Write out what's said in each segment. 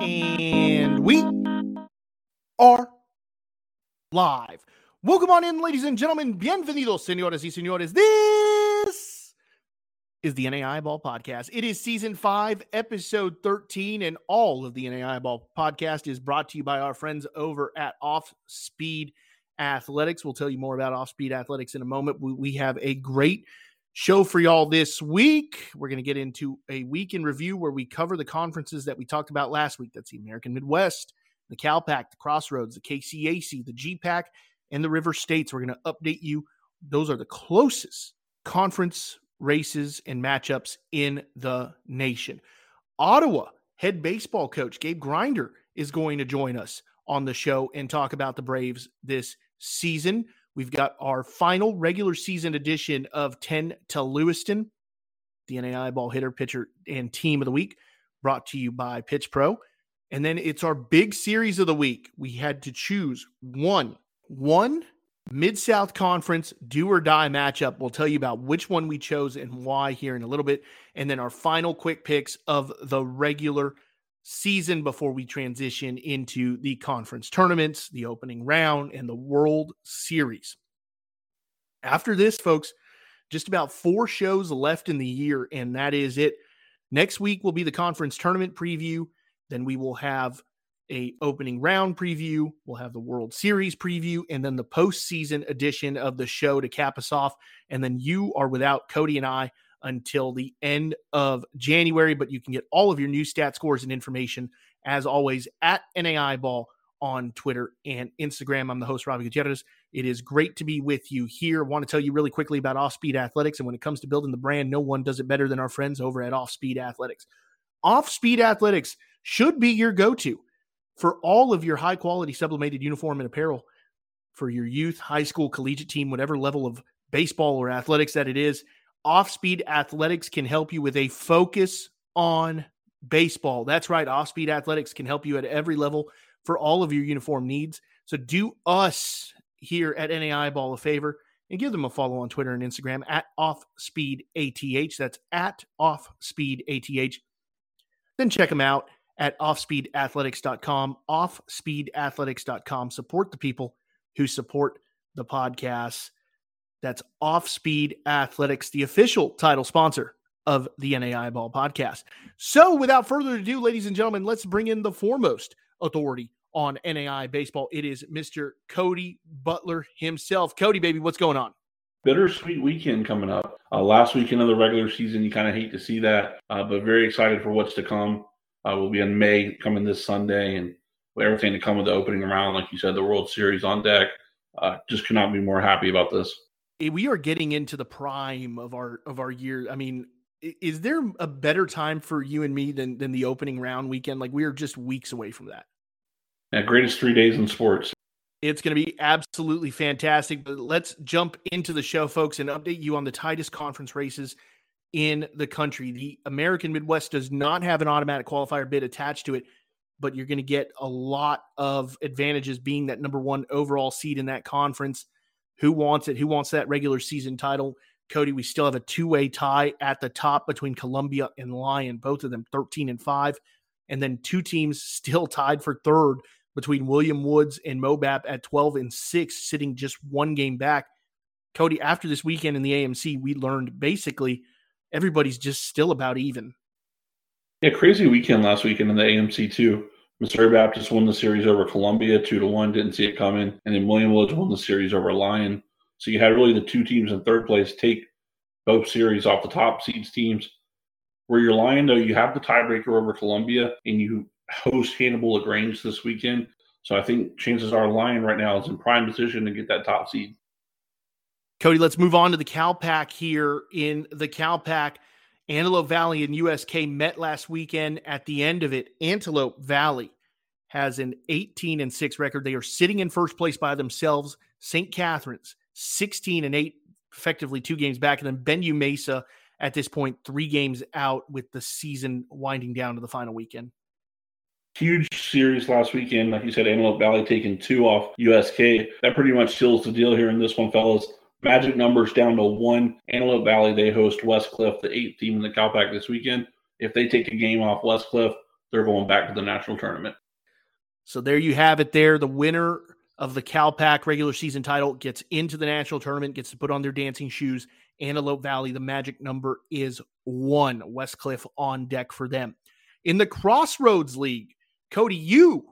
And we are live. Welcome on in, ladies and gentlemen. Bienvenidos, señores y señores. This is the NAI Ball Podcast. It is season five, episode 13, and all of the NAI Ball Podcast is brought to you by our friends over at Off Speed Athletics. We'll tell you more about Off Speed Athletics in a moment. We, we have a great show for y'all this week. We're going to get into a week in review where we cover the conferences that we talked about last week. That's the American Midwest, the CalPAC, the Crossroads, the KCAC, the GPAC, and the River States. We're going to update you. Those are the closest conference races and matchups in the nation. Ottawa head baseball coach Gabe Grinder is going to join us on the show and talk about the Braves this season. We've got our final regular season edition of 10 to Lewiston, the NAI ball hitter, pitcher, and team of the week, brought to you by Pitch Pro. And then it's our big series of the week. We had to choose one, one Mid South Conference do or die matchup. We'll tell you about which one we chose and why here in a little bit. And then our final quick picks of the regular season before we transition into the conference tournaments, the opening round, and the World Series. After this, folks, just about four shows left in the year, and that is it. Next week will be the conference tournament preview. Then we will have a opening round preview. We'll have the World Series preview, and then the postseason edition of the show to cap us off. And then you are without Cody and I until the end of January. But you can get all of your new stat scores and information, as always, at NAI Ball on Twitter and Instagram. I'm the host, Robbie Gutierrez. It is great to be with you here. I want to tell you really quickly about Off Speed Athletics. And when it comes to building the brand, no one does it better than our friends over at Off Speed Athletics. Off Speed Athletics should be your go to for all of your high quality sublimated uniform and apparel for your youth, high school, collegiate team, whatever level of baseball or athletics that it is. Off Speed Athletics can help you with a focus on baseball. That's right. Off Speed Athletics can help you at every level for all of your uniform needs. So do us here at NAI Ball a favor and give them a follow on Twitter and Instagram at OffSpeedATH. That's at OffSpeedATH. Then check them out at offspeedathletics.com, offspeedathletics.com. Support the people who support the podcast. That's Offspeed Athletics, the official title sponsor of the NAI Ball podcast. So, without further ado, ladies and gentlemen, let's bring in the foremost authority on NAI baseball. It is Mr. Cody Butler himself. Cody, baby, what's going on? Bittersweet weekend coming up. Uh, last weekend of the regular season, you kind of hate to see that, uh, but very excited for what's to come. Uh, we'll be in May coming this Sunday, and everything to come with the opening round, like you said, the World Series on deck. Uh, just cannot be more happy about this. We are getting into the prime of our of our year. I mean, is there a better time for you and me than than the opening round weekend? Like we are just weeks away from that. Yeah, greatest three days in sports. It's going to be absolutely fantastic. But let's jump into the show, folks, and update you on the tightest conference races in the country. The American Midwest does not have an automatic qualifier bid attached to it, but you're going to get a lot of advantages being that number one overall seed in that conference. Who wants it? Who wants that regular season title? Cody, we still have a two way tie at the top between Columbia and Lyon, both of them 13 and 5. And then two teams still tied for third between William Woods and Mobap at 12 and 6, sitting just one game back. Cody, after this weekend in the AMC, we learned basically everybody's just still about even. Yeah, crazy weekend last weekend in the AMC too. Missouri Baptist won the series over Columbia two to one, didn't see it coming, and then William Woods won the series over Lyon. So you had really the two teams in third place take both series off the top seeds teams. Where you're Lyon though, you have the tiebreaker over Columbia, and you host Hannibal-LaGrange this weekend. So I think chances are Lyon right now is in prime position to get that top seed. Cody, let's move on to the CalPAC here in the CalPAC. Antelope Valley and USK met last weekend. At the end of it, Antelope Valley has an 18 and 6 record. They are sitting in first place by themselves. St. Catherine's 16 and 8, effectively two games back. And then BenU Mesa at this point, three games out with the season winding down to the final weekend. Huge series last weekend. Like you said, Antelope Valley taking two off USK. That pretty much seals the deal here in this one, fellas. Magic numbers down to one. Antelope Valley, they host Westcliff, the eighth team in the CalPAC this weekend. If they take a game off Westcliff, they're going back to the national tournament. So there you have it there. The winner of the CalPAC regular season title gets into the national tournament, gets to put on their dancing shoes. Antelope Valley, the magic number is one. Westcliff on deck for them. In the Crossroads League, Cody, you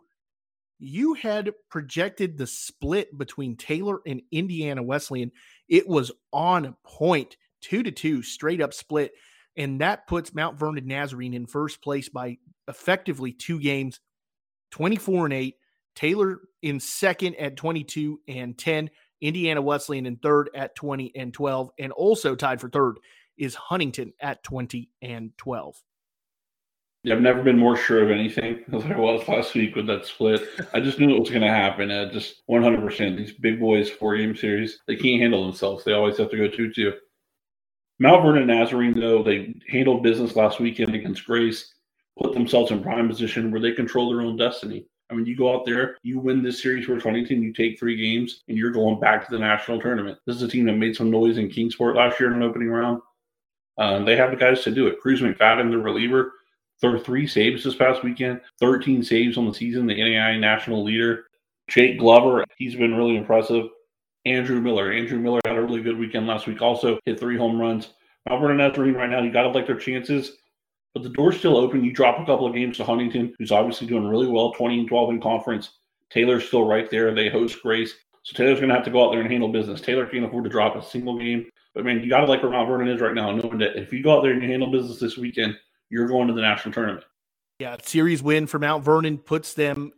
you had projected the split between Taylor and Indiana Wesleyan. It was on point, two to two, straight up split. And that puts Mount Vernon Nazarene in first place by effectively two games, 24 and 8. Taylor in second at 22 and 10. Indiana Wesleyan in third at 20 and 12. And also tied for third is Huntington at 20 and 12. I've never been more sure of anything as I was last week with that split. I just knew it was going to happen. Uh, just 100%. These big boys, four game series, they can't handle themselves. They always have to go 2 2. Mount Vernon Nazarene, though, they handled business last weekend against Grace, put themselves in prime position where they control their own destiny. I mean, you go out there, you win this series for Huntington, you take three games, and you're going back to the national tournament. This is a team that made some noise in Kingsport last year in an opening round. Uh, they have the guys to do it. Cruz McFadden, the reliever, three saves this past weekend, 13 saves on the season, the NAI national leader. Jake Glover, he's been really impressive. Andrew Miller. Andrew Miller had a really good weekend last week, also hit three home runs. Vernon Nazarene right now, you got to like their chances, but the door's still open. You drop a couple of games to Huntington, who's obviously doing really well, 20 and 12 in conference. Taylor's still right there. They host Grace. So Taylor's going to have to go out there and handle business. Taylor can't afford to drop a single game. But man, you got to like where Mount Vernon is right now, knowing that if you go out there and you handle business this weekend, you're going to the national tournament. Yeah, series win for Mount Vernon puts them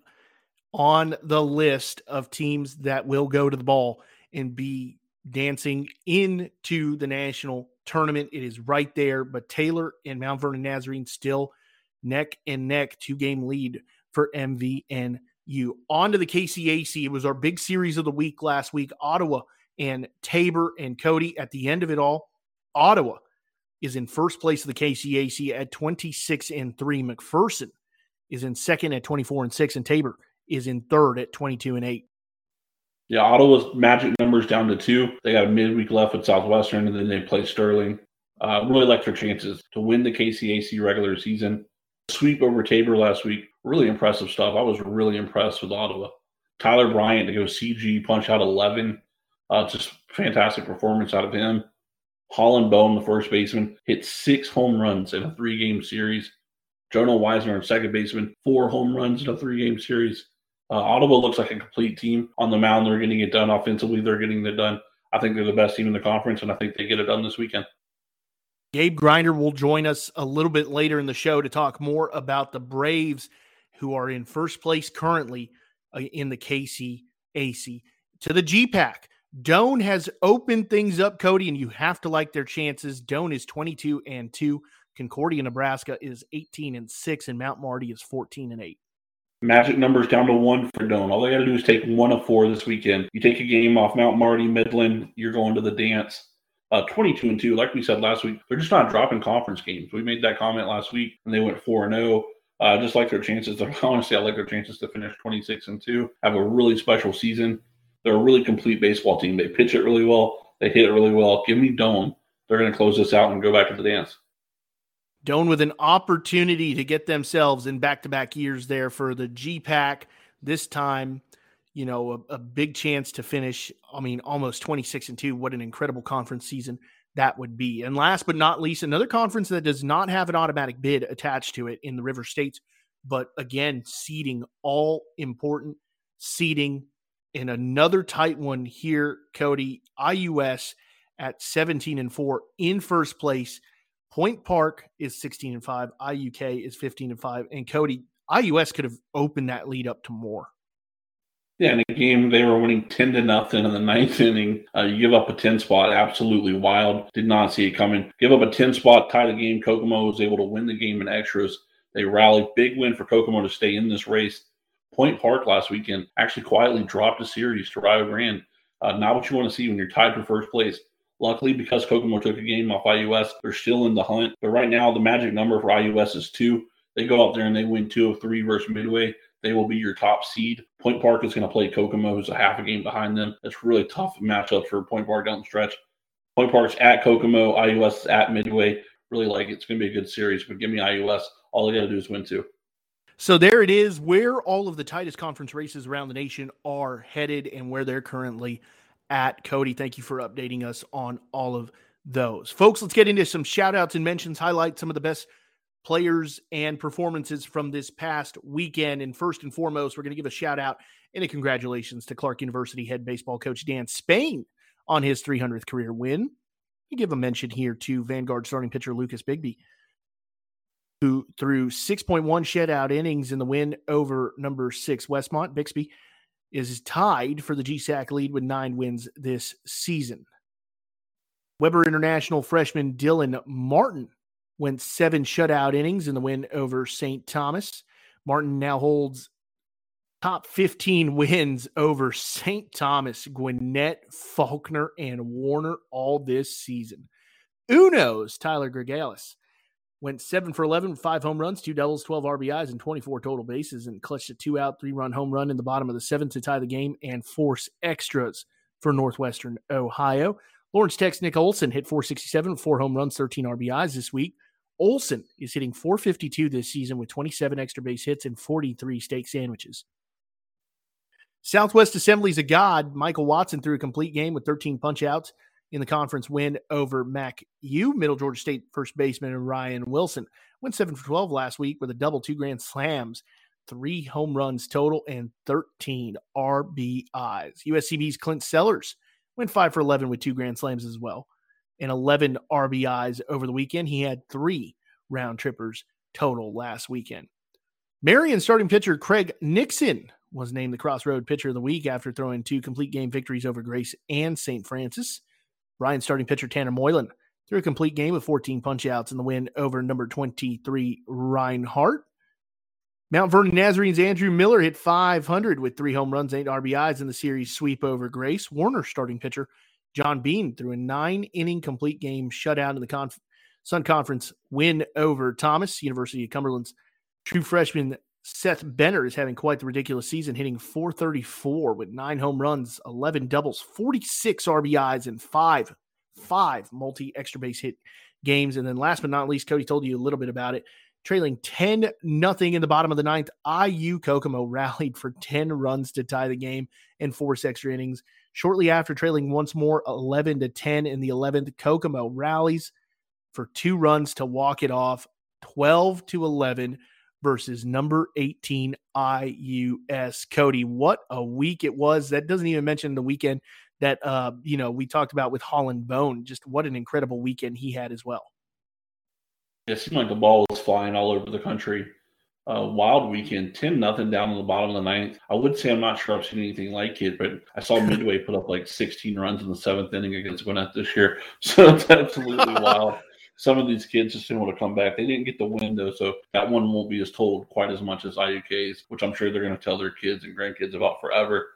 on the list of teams that will go to the ball and be dancing into the national tournament. It is right there, but Taylor and Mount Vernon Nazarene still neck and neck, two game lead for MVNU. On to the KCAC. It was our big series of the week last week. Ottawa and Tabor and Cody at the end of it all. Ottawa is in first place of the KCAC at 26 and 3. McPherson is in second at 24 and 6 and Tabor is in third at 22 and 8. Yeah, Ottawa's magic numbers down to two. They got a midweek left with Southwestern, and then they play Sterling. Uh, really like their chances to win the KCAC regular season. Sweep over Tabor last week. Really impressive stuff. I was really impressed with Ottawa. Tyler Bryant to go CG, punch out 11. Uh, just fantastic performance out of him. Holland Bone, the first baseman, hit six home runs in a three game series. Jonah Weisner, second baseman, four home runs in a three game series. Uh, Ottawa looks like a complete team on the mound. They're getting it done offensively. They're getting it done. I think they're the best team in the conference, and I think they get it done this weekend. Gabe Grinder will join us a little bit later in the show to talk more about the Braves, who are in first place currently uh, in the KCAC. To the GPAC, Doane has opened things up, Cody, and you have to like their chances. Doane is 22 and 2. Concordia, Nebraska is 18 and 6, and Mount Marty is 14 and 8. Magic numbers down to one for Doane. All they got to do is take one of four this weekend. You take a game off Mount Marty, Midland, you're going to the dance. Uh, 22 and 2, like we said last week, they're just not dropping conference games. We made that comment last week, and they went 4 and 0. Uh, just like their chances. Honestly, I like their chances to finish 26 and 2. Have a really special season. They're a really complete baseball team. They pitch it really well. They hit it really well. Give me Doane. They're going to close this out and go back to the dance. Doane with an opportunity to get themselves in back to back years there for the GPAC. This time, you know, a, a, big chance to finish. I mean, almost 26 and 2. What an incredible conference season that would be. And last but not least, another conference that does not have an automatic bid attached to it in the River States, but again, seeding all important seeding in another tight one here, Cody, IUS at 17 and 4 in first place. Point Park is 16 and 5. IUK is 15 and 5. And Cody, IUS could have opened that lead up to more. Yeah, in a game they were winning 10 to nothing in the ninth inning. Uh, you give up a 10 spot, absolutely wild. Did not see it coming. Give up a 10 spot, tie the game. Kokomo was able to win the game in extras. They rallied. Big win for Kokomo to stay in this race. Point Park last weekend actually quietly dropped a series to Rio Grande. Uh, not what you want to see when you're tied for first place. Luckily, because Kokomo took a game off IUS, they're still in the hunt. But right now, the magic number for IUS is two. They go out there and they win two of three versus Midway. They will be your top seed. Point Park is going to play Kokomo, who's a half a game behind them. It's really tough matchup for Point Park down the stretch. Point Park's at Kokomo, IUS is at Midway. Really like it. it's going to be a good series, but give me IUS. All they got to do is win two. So there it is, where all of the tightest conference races around the nation are headed and where they're currently at. Cody, thank you for updating us on all of those. Folks, let's get into some shout outs and mentions, highlight some of the best players and performances from this past weekend. And first and foremost, we're going to give a shout out and a congratulations to Clarke University head baseball coach Dan Spain on his 300th career win. You give a mention here to Vanguard starting pitcher Lucas Bixby, who threw 6.1 shutout innings in the win over number six Westmont. Bixby is tied for the GSAC lead with nine wins this season. Webber International freshman Dylan Martin went seven shutout innings in the win over St. Thomas. Martin now holds top 15 wins over St. Thomas, Gwinnett, Faulkner, and Warner all this season. UNOH's Tyler Gregalis went seven for 11, five home runs, two doubles, 12 RBIs, and 24 total bases, and clutched a two out, three run home run in the bottom of the seventh to tie the game and force extras for Northwestern Ohio. Lawrence Tech's Nick Olson hit 467, four home runs, 13 RBIs this week. Olson is hitting 452 this season with 27 extra base hits and 43 steak sandwiches. Southwest Assembly's a god. Michael Watson threw a complete game with 13 punchouts in the conference win over Mac U. Middle Georgia State first baseman Ryan Wilson went 7 for 12 last week with a double, two grand slams, three home runs total, and 13 RBIs. USCB's Clint Sellers went 5 for 11 with two grand slams as well and 11 RBIs over the weekend. He had three round trippers total last weekend. Marion starting pitcher Craig Nixon was named the Crossroad Pitcher of the Week after throwing two complete game victories over Grace and St. Francis. Ryan starting pitcher Tanner Moylan threw a complete game with 14 punchouts in the win over number 23 Reinhardt. Mount Vernon Nazarene's Andrew Miller hit 500 with three home runs, eight RBIs in the series sweep over Grace. Warner starting pitcher John Bean threw a nine inning complete game shutout in the conf- Sun Conference win over Thomas. University of Cumberland's true freshman Seth Benner is having quite the ridiculous season, hitting 434 with nine home runs, 11 doubles, 46 RBIs, and five, five multi extra base hit games. And then last but not least, Cody told you a little bit about it. Trailing 10 nothing in the bottom of the ninth, IU Kokomo rallied for 10 runs to tie the game and force extra innings. Shortly after trailing once more 11 to 10 in the 11th, Kokomo rallies for two runs to walk it off 12 to 11 versus number 18 IUS. Cody, what a week it was. That doesn't even mention the weekend that uh, you know, we talked about with Holland Bone. Just what an incredible weekend he had as well. It seemed like the ball was flying all over the country uh, wild weekend, 10 nothing down in the bottom of the ninth. I would say I'm not sure I've seen anything like it, but I saw Midway put up like 16 runs in the seventh inning against Gwinnett this year. So it's absolutely wild. Some of these kids just didn't want to come back. They didn't get the win, though, so that one won't be as told quite as much as IUK's, which I'm sure they're going to tell their kids and grandkids about forever.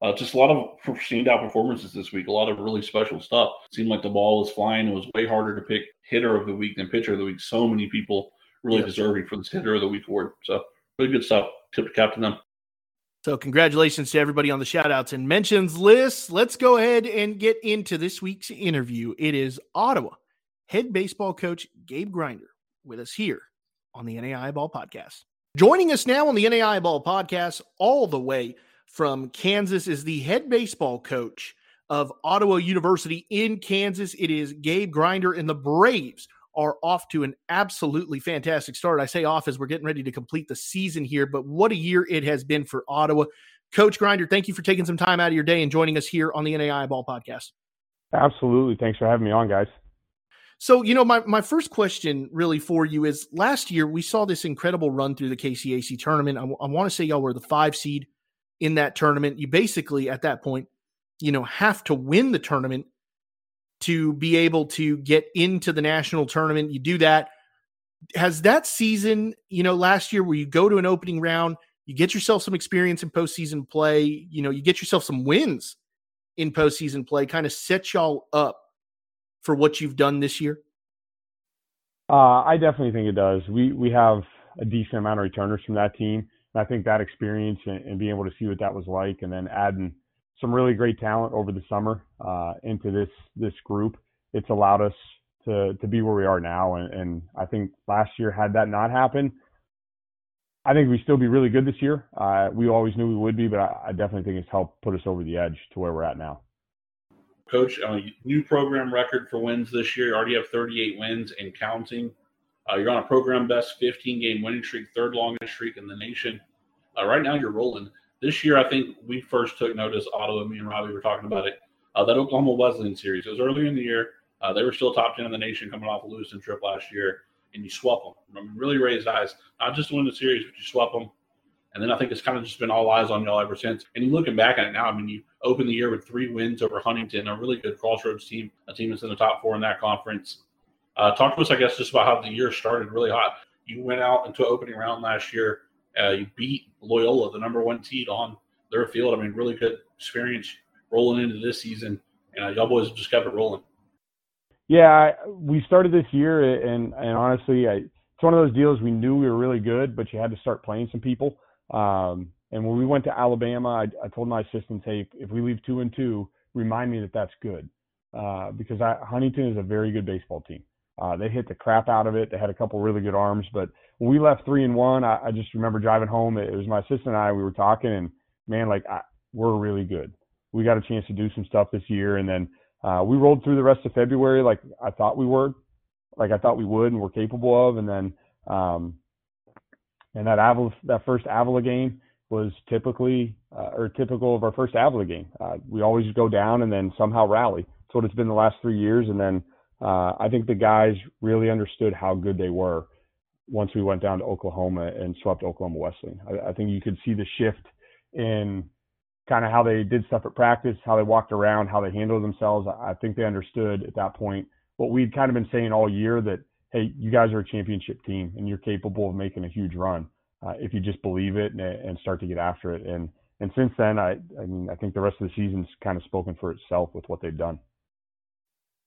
Uh, just a lot of standout performances this week. A lot of really special stuff. It seemed like the ball was flying. It was way harder to pick hitter of the week than pitcher of the week. So many people really deserving for this hitter of the week award. So really good stuff. Tip to captain them. So congratulations to everybody on the shout outs and mentions list. Let's go ahead and get into this week's interview. It is Ottawa head baseball coach Gabe Grinder with us here on the NAI Ball Podcast. Joining us now on the NAI Ball Podcast, all the way from Kansas, is the head baseball coach of Ottawa University in Kansas. It is Gabe Grinder, and the Braves are off to an absolutely fantastic start. I say off as we're getting ready to complete the season here, but what a year it has been for Ottawa. Coach Grinder, thank you for taking some time out of your day and joining us here on the NAI Ball Podcast. Absolutely. Thanks for having me on, guys. So, you know, my, my first question really for you is last year we saw this incredible run through the KCAC tournament. I, I want to say y'all were the five seed in that tournament. You basically, at that point, you know, have to win the tournament to be able to get into the national tournament. You do that. Has that season, you know, last year where you go to an opening round, you get yourself some experience in postseason play, you know, you get yourself some wins in postseason play, kind of set y'all up for what you've done this year? Uh, I definitely think it does. We we have a decent amount of returners from that team. And I think that experience and, and being able to see what that was like, and then adding some really great talent over the summer uh, into this this group, it's allowed us to to be where we are now. And, and I think last year, had that not happened, I think we'd still be really good this year. Uh, we always knew we would be, but I, I, definitely think it's helped put us over the edge to where we're at now. Coach, uh, new program record for wins this year. You already have 38 wins and counting. Uh, you're on a program best 15 game winning streak, third longest streak in the nation. Uh, right now, you're rolling. This year, I think we first took notice. Otto and me and Robbie were talking about it. Uh, that Oklahoma Wesleyan series. It was earlier in the year. Uh, they were still top 10 in the nation coming off a Lewiston trip last year and you swap them. I mean, really raised eyes, not just win the series, but you swap them. And then I think it's kind of just been all eyes on y'all ever since. And you looking back at it now, I mean, you open the year with three wins over Huntington, a really good Crossroads team, a team that's in the top four in that conference. Uh, talk to us, I guess, just about how the year started really hot. You went out into opening round last year. Uh, you beat Loyola, the number one seed on their field. I mean, really good experience rolling into this season. And uh, y'all boys just kept it rolling. Yeah, we started this year, and and honestly, I, it's one of those deals we knew we were really good, but you had to start playing some people. Um, and when we went to Alabama, I, I told my assistants, hey, if we leave two and two, remind me that that's good, uh, because I, Huntington is a very good baseball team. Uh, they hit the crap out of it. They had a couple really good arms, but when we left three and one, I, I just remember driving home. It, was my assistant and I. We were talking, and man, like I, we're really good. We got a chance to do some stuff this year, and then uh, we rolled through the rest of February like I thought we were, like I thought we would and were capable of, and then um, and that Avila, that first Avila game was typically uh, or typical of our first Avila game. Uh, we always go down and then somehow rally. That's what it's been the last three years, and then uh, I think the guys really understood how good they were once we went down to Oklahoma and swept Oklahoma Wesleyan. I, I think you could see the shift in kind of how they did stuff at practice, how they walked around, how they handled themselves. I think they understood at that point what we'd kind of been saying all year that, hey, you guys are a championship team and you're capable of making a huge run uh, if you just believe it and, and, start to get after it. And and since then, I I mean I think the rest of the season's kind of spoken for itself with what they've done.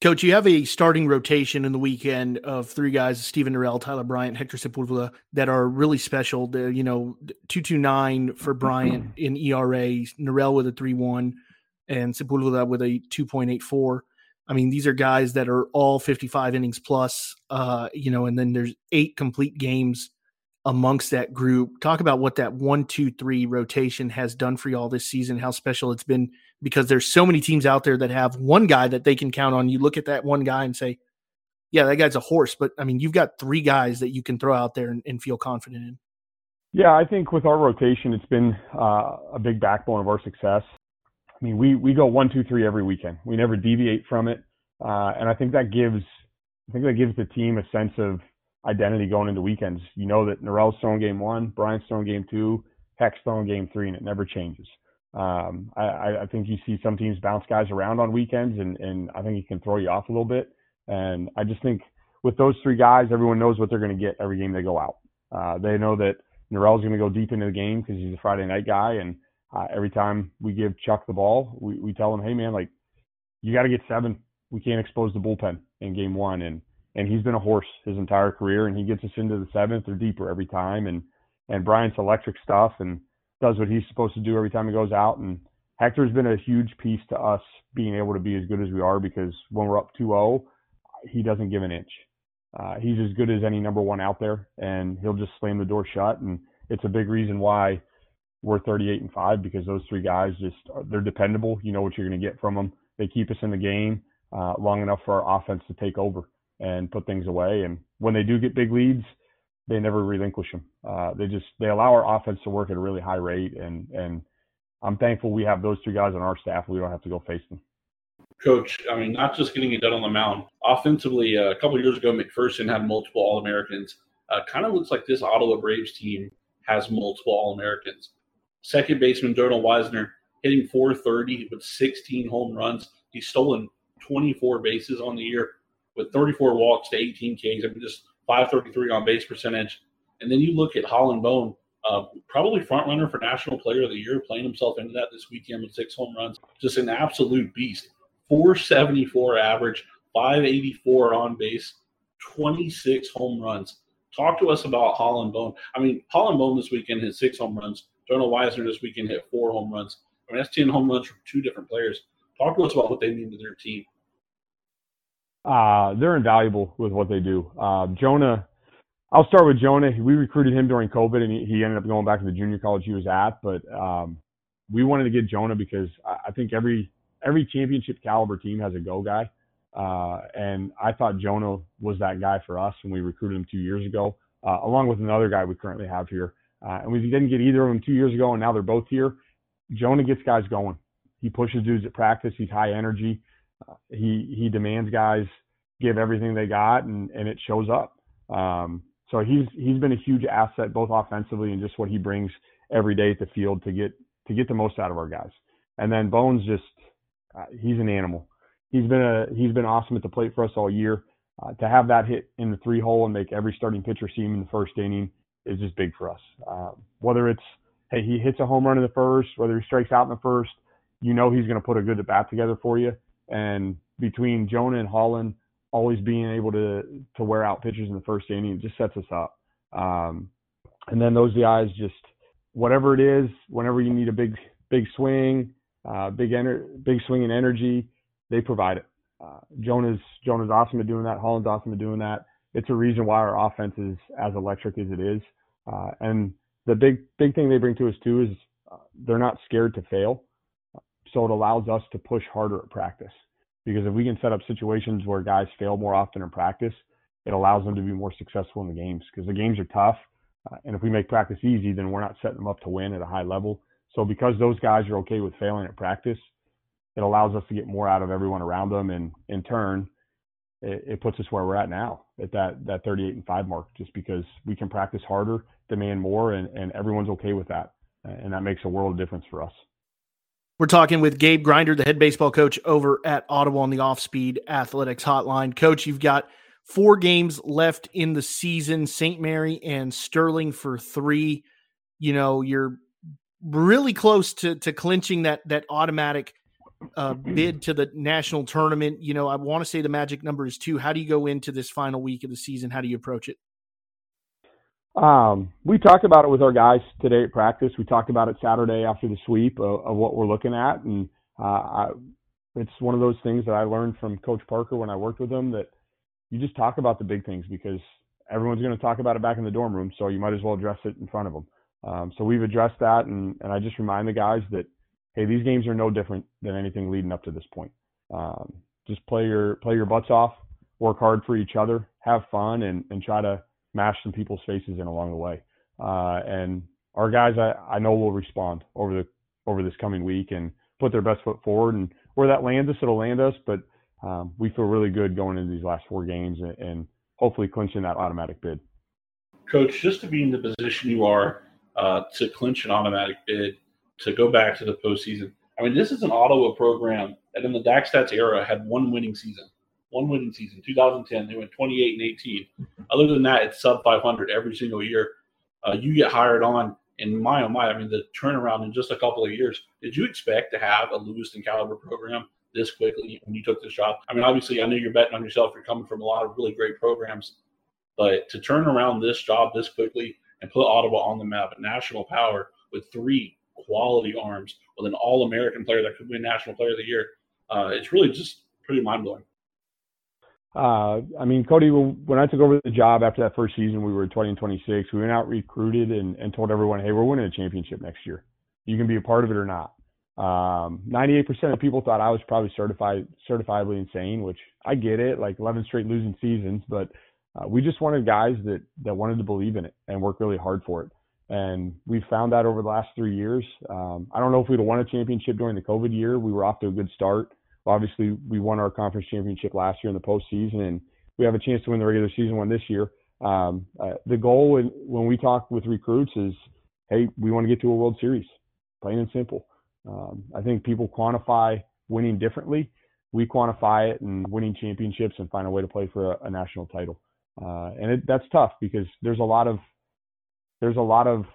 Coach, you have a starting rotation in the weekend of three guys: Stephen Norell, Tyler Bryant, Hector Sepulveda, that are really special. They're, you know, two two nine for Bryant in ERA, Norell with a three one, and Sepulveda with a two point eight four. I mean, these are guys that are all fifty five innings plus. Uh, you know, and then there's eight complete games amongst that group. Talk about what that one two three rotation has done for y'all this season. How special it's been because there's so many teams out there that have one guy that they can count on. You look at that one guy and say, yeah, that guy's a horse. But I mean, you've got three guys that you can throw out there and, and feel confident in. Yeah, I think with our rotation, it's been uh, a big backbone of our success. I mean, we we go one, two, three every weekend. We never deviate from it, uh, and I think that gives I think that gives the team a sense of identity going into weekends. You know that Norell's throwing game one, Bryant's throwing game two, Heck's throwing game three, and it never changes. Um, I, I think you see some teams bounce guys around on weekends, and, and I think he can throw you off a little bit. And I just think with those three guys, everyone knows what they're going to get every game they go out. Uh, they know that Norell's going to go deep into the game because he's a Friday night guy, and uh, every time we give Chuck the ball, we, we tell him, hey man, like you got to get seven. We can't expose the bullpen in game one, and and he's been a horse his entire career, and he gets us into the seventh or deeper every time, and and Bryant's electric stuff, and does what he's supposed to do every time he goes out. And Hector's been a huge piece to us being able to be as good as we are because when we're up 2-0, he doesn't give an inch. Uh, he's as good as any number one out there, and he'll just slam the door shut. And it's a big reason why we're 38 and five because those three guys just they're dependable. You know what you're going to get from them. They keep us in the game uh, long enough for our offense to take over and put things away. And when they do get big leads, they never relinquish them. Uh, they just they allow our offense to work at a really high rate, and and I'm thankful we have those two guys on our staff. We don't have to go face them. Coach, I mean, not just getting it done on the mound. Offensively, uh, a couple years ago, McPherson had multiple All Americans. Uh, kind of looks like this Ottawa Braves team has multiple All Americans. Second baseman Darnell Wisner hitting 430 with 16 home runs. He's stolen 24 bases on the year with 34 walks to 18 Ks. I mean, just 533 on base percentage. And then you look at Holland Bone, uh, probably front runner for National Player of the Year, playing himself into that this weekend with six home runs. Just an absolute beast. 474 average, 584 on base, 26 home runs. Talk to us about Holland Bone. I mean, Holland Bone this weekend hit six home runs. Darnell Weisner this weekend hit four home runs. I mean, that's 10 home runs from two different players. Talk to us about what they mean to their team. Uh, they're invaluable with what they do. Uh, Jonah, I'll start with Jonah. We recruited him during COVID, and he, he, ended up going back to the junior college he was at. But um, we wanted to get Jonah because I, I think every every championship caliber team has a go guy. Uh, and I thought Jonah was that guy for us when we recruited him two years ago, uh, along with another guy we currently have here. Uh, and we didn't get either of them two years ago, and now they're both here. Jonah gets guys going. He pushes dudes at practice. He's high energy. Uh, he he demands guys give everything they got, and and it shows up. Um, so he's he's been a huge asset both offensively and just what he brings every day at the field to get to get the most out of our guys. And then Bones just uh, he's an animal. He's been a he's been awesome at the plate for us all year. Uh, to have that hit in the three hole and make every starting pitcher see him in the first inning is just big for us. Uh, whether it's hey he hits a home run in the first, whether he strikes out in the first, you know he's going to put a good at bat together for you. And between Jonah and Holland always being able to to wear out pitchers in the first inning it just sets us up. Um, and then those guys just whatever it is, whenever you need a big big swing, uh, big ener- big swing and energy, they provide it. Uh, Jonah's Jonah's awesome at doing that. Holland's awesome at doing that. It's a reason why our offense is as electric as it is. Uh, and the big big thing they bring to us too is uh, they're not scared to fail. So it allows us to push harder at practice because if we can set up situations where guys fail more often in practice, it allows them to be more successful in the games because the games are tough. Uh, and if we make practice easy, then we're not setting them up to win at a high level. So because those guys are okay with failing at practice, it allows us to get more out of everyone around them, and in turn, it, it puts us where we're at now at that that 38 and five mark, just because we can practice harder, demand more, and and everyone's okay with that, and that makes a world of difference for us. We're talking with Gabe Grinder, the head baseball coach over at Ottawa on the Off Speed Athletics Hotline. Coach, you've got four games left in the season. St. Mary and Sterling for three. You know, you're really close to to clinching that that automatic uh, bid to the national tournament. You know, I want to say the magic number is two. How do you go into this final week of the season? How do you approach it? Um, we talked about it with our guys today at practice. We talked about it Saturday after the sweep of, of what we're looking at, and uh, I, it's one of those things that I learned from Coach Parker when I worked with him that you just talk about the big things because everyone's going to talk about it back in the dorm room, so you might as well address it in front of them. Um, so we've addressed that, and, and I just remind the guys that hey, these games are no different than anything leading up to this point. Um, just play your play your butts off, work hard for each other, have fun, and and try to mash some people's faces in along the way. Uh, and our guys, I, I know will respond over the over this coming week and put their best foot forward. And where that lands us, it'll land us. But um, we feel really good going into these last four games and, and hopefully clinching that automatic bid. Coach, just to be in the position you are uh, to clinch an automatic bid, to go back to the postseason. I mean, this is an Ottawa program that in the DakStats era had one winning season. One winning season. 2010, they went 28 and 18. Other than that, it's sub 500 every single year. Uh, you get hired on, and my oh my, I mean, the turnaround in just a couple of years. Did you expect to have a Lewiston caliber program this quickly when you took this job? I mean, obviously, I know you're betting on yourself. You're coming from a lot of really great programs, but to turn around this job this quickly and put Ottawa on the map, at national power with three quality arms with an All American player that could win National Player of the Year. Uh, it's really just pretty mind blowing. Uh, I mean, Cody, when I took over the job after that first season, we were 20 and 26. We went out recruited and, and told everyone, hey, we're winning a championship next year. You can be a part of it or not. Um, 98% of people thought I was probably certified, certifiably insane, which I get it, like 11 straight losing seasons, but uh, we just wanted guys that, that wanted to believe in it and work really hard for it. And we've found that over the last three years. Um, I don't know if we'd have won a championship during the COVID year. We were off to a good start. Obviously, we won our conference championship last year in the postseason, and we have a chance to win the regular season one this year. Um, uh, the goal when, when we talk with recruits is, hey, we want to get to a World Series, plain and simple. Um, I think people quantify winning differently. We quantify it and winning championships and find a way to play for a, a national title. Uh, and it, that's tough because there's a lot of there's a lot of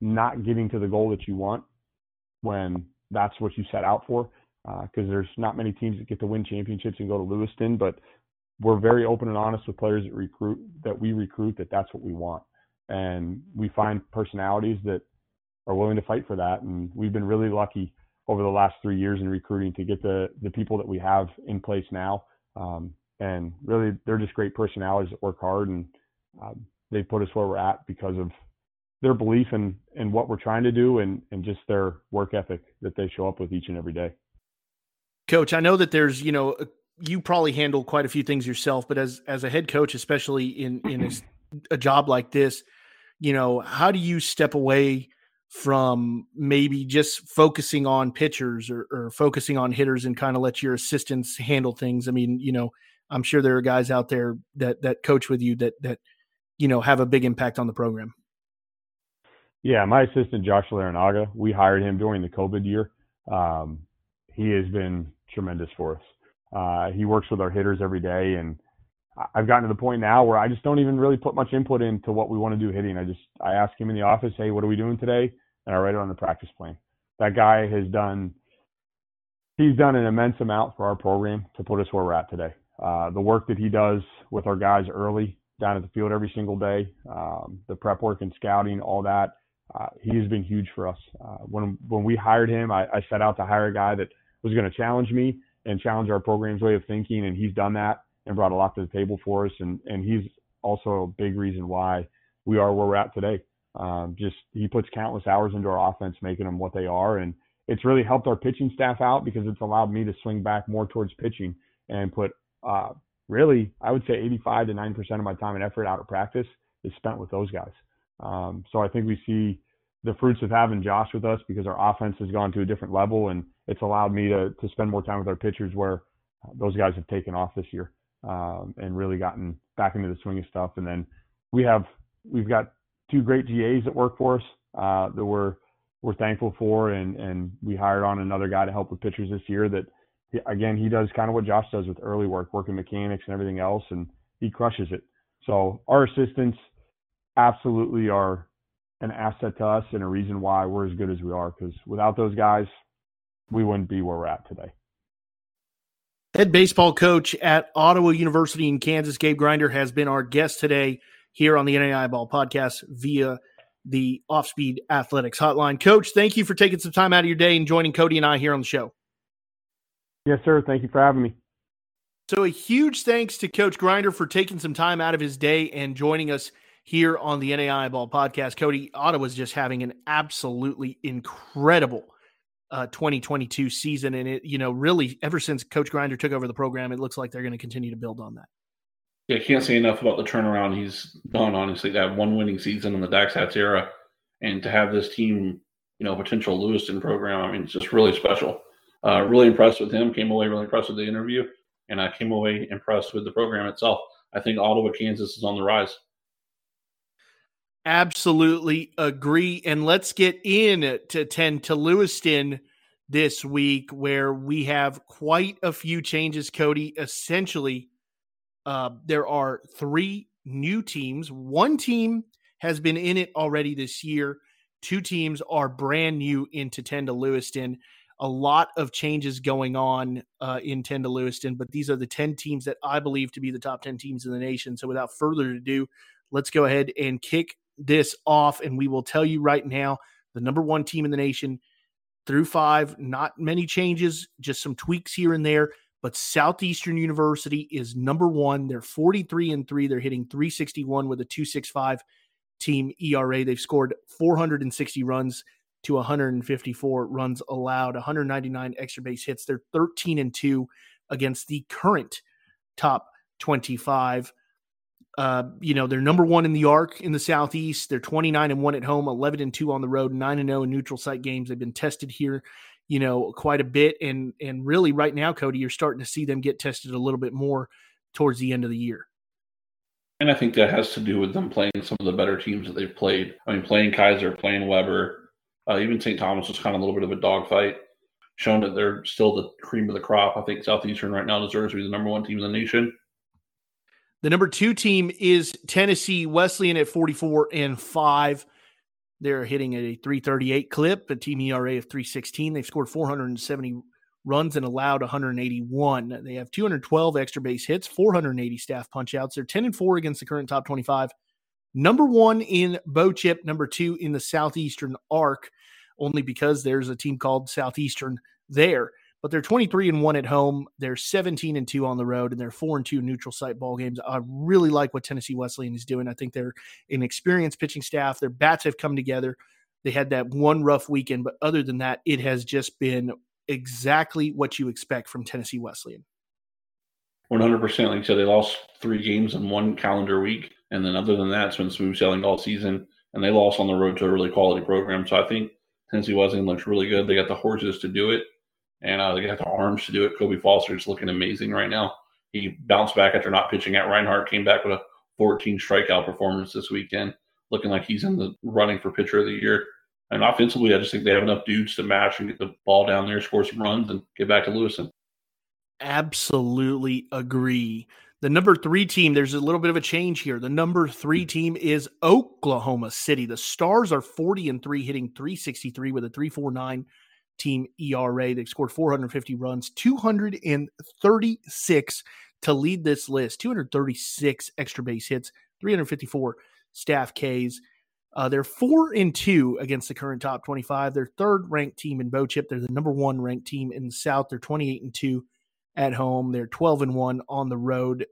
not getting to the goal that you want when that's what you set out for. Because uh, there's not many teams that get to win championships and go to Lewiston, but we're very open and honest with players that recruit that we recruit that that's what we want, and we find personalities that are willing to fight for that. And we've been really lucky over the last three years in recruiting to get the the people that we have in place now. Um, and really, they're just great personalities that work hard, and um, they put us where we're at because of their belief in in what we're trying to do and and just their work ethic that they show up with each and every day. Coach, I know that there's you know uh, you probably handle quite a few things yourself, but as as a head coach, especially in in a, a job like this, you know, how do you step away from maybe just focusing on pitchers or, or focusing on hitters and kind of let your assistants handle things? I mean, you know, I'm sure there are guys out there that that coach with you that that you know have a big impact on the program. Yeah, my assistant Josh Larinaga, we hired him during the COVID year. Um, he has been tremendous for us. Uh, he works with our hitters every day, and I've gotten to the point now where I just don't even really put much input into what we want to do hitting. I just I ask him in the office, hey, what are we doing today? And I write it on the practice plan. That guy has done he's done an immense amount for our program to put us where we're at today. Uh, the work that he does with our guys early down at the field every single day, um, the prep work and scouting, all that, uh, he has been huge for us. Uh, when when we hired him, I, I set out to hire a guy that was going to challenge me and challenge our program's way of thinking, and he's done that and brought a lot to the table for us. And and he's also a big reason why we are where we're at today. Um, just he puts countless hours into our offense, making them what they are, and it's really helped our pitching staff out because it's allowed me to swing back more towards pitching and put uh, really, I would say 85 to 90 percent of my time and effort out of practice is spent with those guys. Um, so I think we see the fruits of having Josh with us because our offense has gone to a different level and it's allowed me to to spend more time with our pitchers where those guys have taken off this year um, and really gotten back into the swing of stuff. And then we have we've got two great GAs that work for us uh, that we're we're thankful for, and and we hired on another guy to help with pitchers this year. That again he does kind of what Josh does with early work, working mechanics and everything else, and he crushes it. So our assistants absolutely are an asset to us and a reason why we're as good as we are. Because without those guys, we wouldn't be where we're at today. Head baseball coach at Ottawa University in Kansas, Gabe Grinder, has been our guest today here on the NAI Ball podcast via the Offspeed Athletics Hotline. Coach, thank you for taking some time out of your day and joining Cody and I here on the show. Yes, sir. Thank you for having me. So, a huge thanks to Coach Grinder for taking some time out of his day and joining us here on the NAI Ball podcast. Cody, Ottawa's just having an absolutely incredible uh, 2022 season. And it, you know, really ever since Coach Grinder took over the program, it looks like they're going to continue to build on that. Yeah, can't say enough about the turnaround he's done, honestly, to have one winning season in the DakStats era and to have this team, you know, potential Lewiston program. I mean, it's just really special. Uh, really impressed with him. Came away really impressed with the interview, and I came away impressed with the program itself. I think Ottawa, Kansas is on the rise. Absolutely agree. And let's get in to 10 to Lewiston this week, where we have quite a few changes, Cody. Essentially, uh, there are three new teams. One team has been in it already this year. Two teams are brand new into 10 to Lewiston. A lot of changes going on uh, in 10 to Lewiston, but these are the 10 teams that I believe to be the top 10 teams in the nation. So without further ado, let's go ahead and kick this off. And we will tell you right now the number one team in the nation through five, not many changes, just some tweaks here and there. But Southeastern University is number one. They're 43 and three. They're hitting 361 with a 265 team ERA. They've scored 460 runs to 154 runs allowed, 199 extra base hits. They're 13 and 2 against the current top 25. Uh, you know, they're number one in the arc in the Southeast. They're 29 and 1 at home, 11 and 2 on the road, 9 and 0 in neutral site games. They've been tested here, you know, quite a bit. And and really right now, Cody, you're starting to see them get tested a little bit more towards the end of the year. And I think that has to do with them playing some of the better teams that they've played. I mean, playing Keiser, playing Webber, uh, even St. Thomas was kind of a little bit of a dogfight, showing that they're still the cream of the crop. I think Southeastern right now deserves to be the number one team in the nation. The number two team is Tennessee Wesleyan at 44 and 5. They're hitting a 338 clip, a team ERA of 316. They've scored 470 runs and allowed 181. They have 212 extra base hits, 480 staff punchouts. They're 10 and 4 against the current top 25. Number one in BOCHIP, number two in the Southeastern Arc, only because there's a team called Southeastern there. But they're 23 and 1 at home. They're 17 and 2 on the road, and they're 4 and 2 neutral site ball games. I really like what Tennessee Wesleyan is doing. I think they're an experienced pitching staff. Their bats have come together. They had that one rough weekend, but other than that, it has just been exactly what you expect from Tennessee Wesleyan. 100%. Like you said, they lost three games in one calendar week. And then other than that, it's been smooth sailing all season. And they lost on the road to a really quality program. So I think Tennessee Wesleyan looks really good. They got the horses to do it, and uh, they got the arms to do it. Kobe Foster is looking amazing right now. He bounced back after not pitching at Reinhardt, came back with a 14 strikeout performance this weekend, looking like he's in the running for pitcher of the year. And offensively, I just think they have enough dudes to match and get the ball down there, score some runs, and get back to Lewiston. Absolutely agree. The number three team, there's a little bit of a change here. The number three team is Oklahoma City. The Stars are 40 and three, hitting 363 with a 349 team ERA. They've scored 450 runs, 236 to lead this list, 236 extra base hits, 354 staff Ks. Uh, they're four and two against the current top 25. They're third ranked team in BOCHIP. They're the number one ranked team in the South. They're 28 and two at home. They're 12 and one on the road.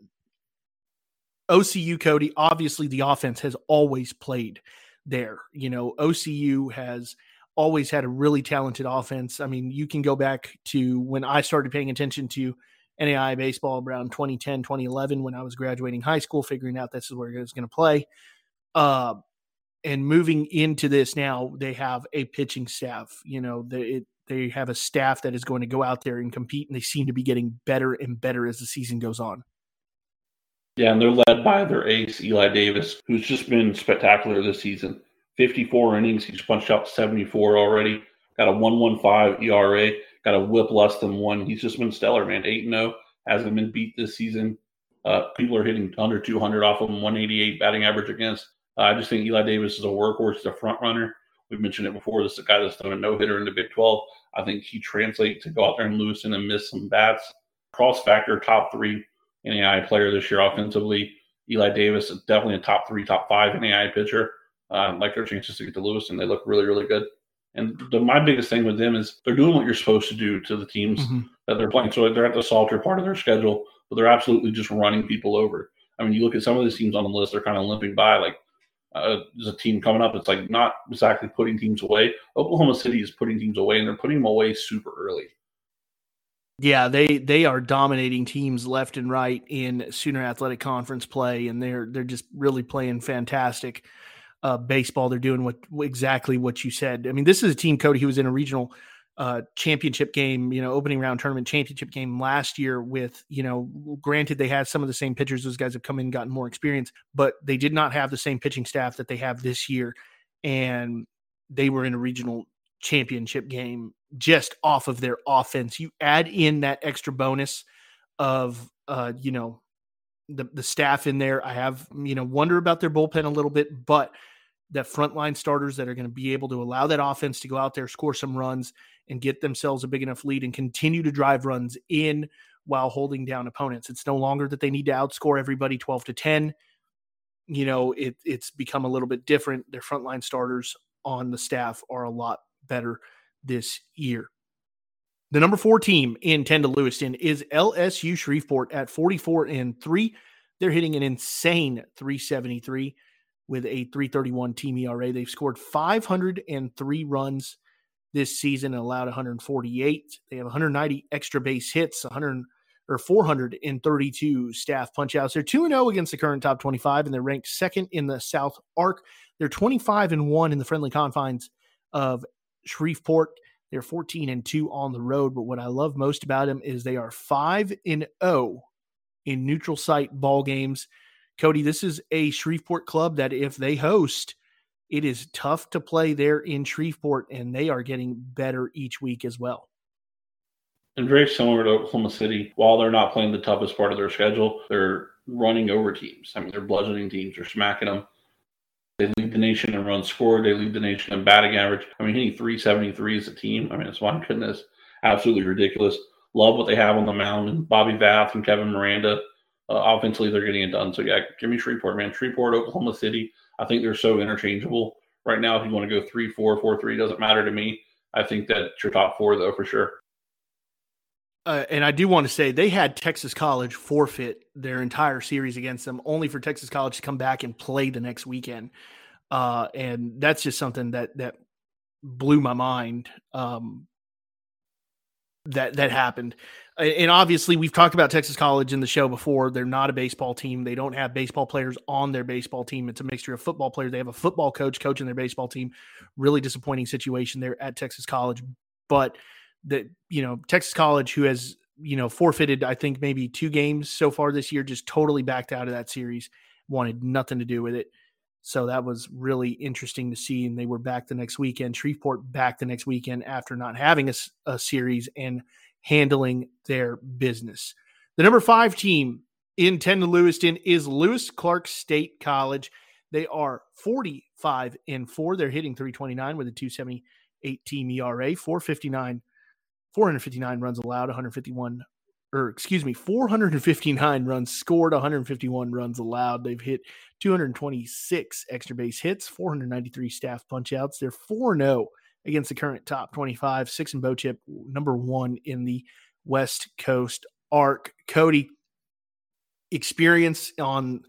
OCU Cody, obviously the offense has always played there. You know, OCU has always had a really talented offense. I mean, you can go back to when I started paying attention to NAI baseball around 2010, 2011, when I was graduating high school, figuring out this is where I was going to play. Uh, and moving into this now, they have a pitching staff. You know, they it, they have a staff that is going to go out there and compete, and they seem to be getting better and better as the season goes on. Yeah, and they're led by their ace Eli Davis, who's just been spectacular this season. 54 innings, he's punched out 74 already. Got a 115 ERA, got a WHIP less than one. He's just been stellar, man. 8 0, hasn't been beat this season. Uh, people are hitting under 200 off of him, 188 batting average against. Uh, I just think Eli Davis is a workhorse, he's a front runner. We've mentioned it before. This is a guy that's done a no hitter in the Big 12. I think he translates to go out there and Lewiston and miss some bats. Cross factor, top three NAI player this year offensively. Eli Davis is definitely a top three, top five NAI pitcher. Uh, like their chances to get to Lewis, and they look really, really good. And the, my biggest thing with them is they're doing what you're supposed to do to the teams mm-hmm. that they're playing. So they're at the salter part of their schedule, but they're absolutely just running people over. I mean, you look at some of these teams on the list; they're kind of limping by. Like uh, there's a team coming up. It's like not exactly putting teams away. Oklahoma City is putting teams away, and they're putting them away super early. Yeah, they they are dominating teams left and right in Sooner Athletic Conference play, and they're they're just really playing fantastic uh, baseball. They're doing what exactly what you said. I mean, this is a team, Cody, who was in a regional uh, championship game, you know, opening round tournament championship game last year with, you know, granted they had some of the same pitchers. Those guys have come in and gotten more experience, but they did not have the same pitching staff that they have this year. And they were in a regional championship game just off of their offense. You add in that extra bonus of, uh, you know, the, the staff in there. I have, you know, wonder about their bullpen a little bit, but that frontline starters that are going to be able to allow that offense to go out there, score some runs, and get themselves a big enough lead and continue to drive runs in while holding down opponents. It's no longer that they need to outscore everybody 12 to 10. You know, it, it's become a little bit different. Their frontline starters on the staff are a lot better this year. The number four team in 10 to Lewiston is LSU Shreveport at 44 and 3. They're hitting an insane 373 with a 331 team ERA. They've scored 503 runs this season and allowed 148. They have 190 extra base hits, 100 or 432 staff punchouts. They're 2 0 against the current top 25, and they're ranked second in the South Arc. They're 25 and 1 in the friendly confines of Shreveport. They're 14 and 2 on the road. But what I love most about them is they are 5 and 0 in neutral site ball games. Cody, this is a Shreveport club that if they host, it is tough to play there in Shreveport, and they are getting better each week as well. And very similar to Oklahoma City, while they're not playing the toughest part of their schedule, they're running over teams. I mean, they're bludgeoning teams, they're smacking them. They lead the nation in runs scored. They lead the nation in batting average. I mean, hitting 373 as a team. I mean, it's my goodness. absolutely ridiculous. Love what they have on the mound and Bobby Vath and Kevin Miranda. Uh, offensively, they're getting it done. So yeah, give me Shreveport, man. Shreveport, Oklahoma City. I think they're so interchangeable right now. If you want to go three, four, four, three, doesn't matter to me. I think that's your top four though for sure. Uh, and I do want to say they had Texas College forfeit their entire series against them, only for Texas College to come back and play the next weekend. Uh, and that's just something that that blew my mind. Um, that that happened, and obviously we've talked about Texas College in the show before. They're not a baseball team. They don't have baseball players on their baseball team. It's a mixture of football players. They have a football coach coaching their baseball team. Really disappointing situation there at Texas College, but that you know Texas College, who has you know forfeited, I think maybe two games so far this year, just totally backed out of that series, wanted nothing to do with it. So that was really interesting to see. And they were back the next weekend. Shreveport back the next weekend after not having a, a series and handling their business. The number five team in 10 to Lewiston is Lewis Clark State College. They are 45 and 4. They're hitting 329 with a 278 team ERA, 459 459 runs allowed, 151 or excuse me, 459 runs scored, 151 runs allowed. They've hit 226 extra base hits, 493 staff punchouts. They're 4 0 against the current top 25, six and in BOCHIP, number one in the West Coast arc. Cody, experience on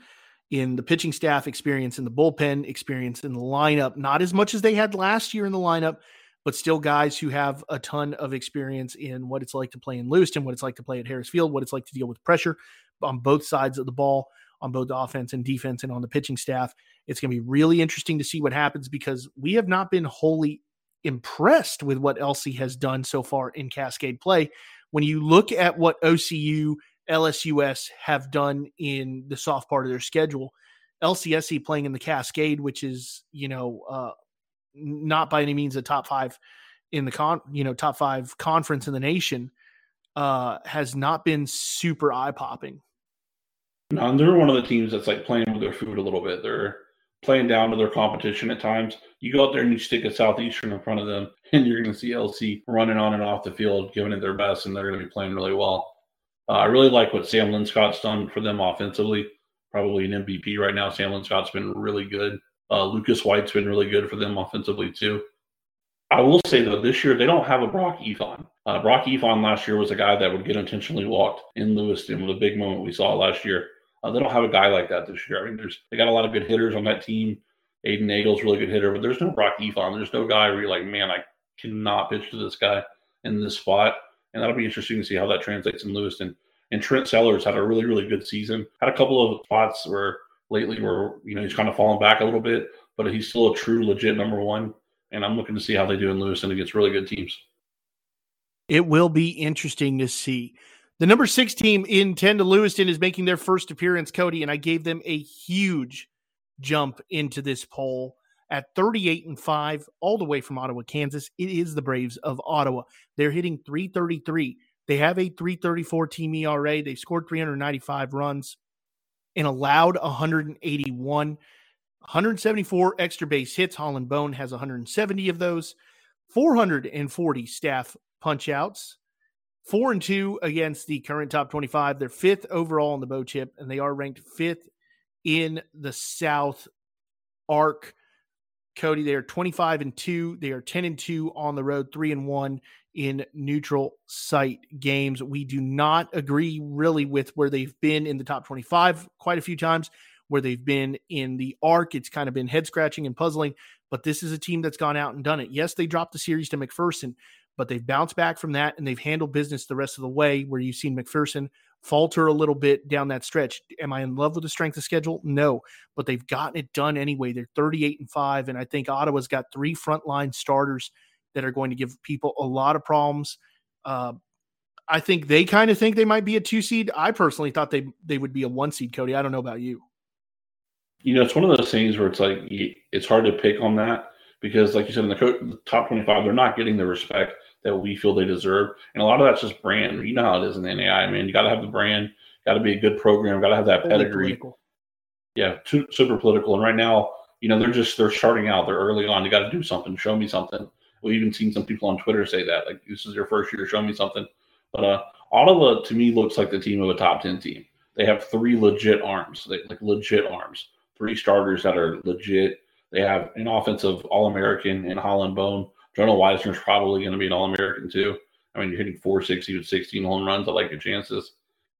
in the pitching staff, experience in the bullpen, experience in the lineup, not as much as they had last year in the lineup, but still guys who have a ton of experience in what it's like to play in Lewiston, what it's like to play at Harris Field, what it's like to deal with pressure on both sides of the ball, on both the offense and defense, and on the pitching staff. It's going to be really interesting to see what happens because we have not been wholly impressed with what LC has done so far in Cascade play. When you look at what OCU, LSUS have done in the soft part of their schedule, LCSC playing in the Cascade, which is you know uh, not by any means a top five in the con, you know, top five conference in the nation, uh, has not been super eye popping. No, they're one of the teams that's like playing with their food a little bit. They're playing down to their competition at times. You go out there and you stick a Southeastern in front of them, and you're going to see LC running on and off the field, giving it their best, and they're going to be playing really well. Uh, I really like what Sam Linscott's done for them offensively. Probably an MVP right now. Sam Linscott's been really good. Uh, Lucas White's been really good for them offensively too. I will say though, this year they don't have a Brock Efon. Uh, Brock Efon last year was a guy that would get intentionally walked in Lewiston with a big moment we saw last year. Uh, they don't have a guy like that this year. I mean, there's they got a lot of good hitters on that team. Aiden Nagel's really good hitter, but there's no Brock Efon. There's no guy where you're like, man, I cannot pitch to this guy in this spot. And that'll be interesting to see how that translates in Lewiston. And Trent Sellers had a really, really good season. Had a couple of spots where lately where you know he's kind of fallen back a little bit, but he's still a true legit number one. And I'm looking to see how they do in Lewiston against really good teams. It will be interesting to see. The number six team in 10 to Lewiston is making their first appearance, Cody, and I gave them a huge jump into this poll at 38 and 5, all the way from Ottawa, Kansas. It is the Braves of Ottawa. They're hitting 333. They have a 334 team ERA. They've scored 395 runs and allowed 181. 174 extra base hits. Holland Bone has 170 of those. 440 staff punchouts. Four and two against the current top 25. They're fifth overall in the BOCHIP, and they are ranked fifth in the South arc. Cody, they are 25 and two. They are 10 and two on the road, three and one in neutral site games. We do not agree really with where they've been in the top 25 quite a few times, where they've been in the arc. It's kind of been head scratching and puzzling, but this is a team that's gone out and done it. Yes, they dropped the series to McPherson, but they've bounced back from that and they've handled business the rest of the way where you've seen McPherson falter a little bit down that stretch. Am I in love with the strength of schedule? No, but they've gotten it done anyway. They're 38 and 5 and I think Ottawa's got three frontline starters that are going to give people a lot of problems. Uh, I think they kind of think they might be a two seed. I personally thought they they would be a one seed. Cody, I don't know about you. You know, it's one of those things where it's like it's hard to pick on that because, like you said, in the, the top twenty-five, they're not getting the respect that we feel they deserve, and a lot of that's just brand. You know how it is in the NAI, man. You got to have the brand, got to be a good program, got to have that pedigree. Yeah, too, super political. And right now, you know, they're just they're starting out. They're early on. You got to do something. Show me something We've even seen some people on Twitter say that, like, this is your first year, show me something. But uh, Ottawa, to me, looks like the team of a top 10 team. They have three legit arms, they, like legit arms, three starters that are legit. They have an offensive All American in Holland Bone. Jonah Weisner's probably going to be an All American too. I mean, you're hitting 460 with 16 home runs. I like your chances.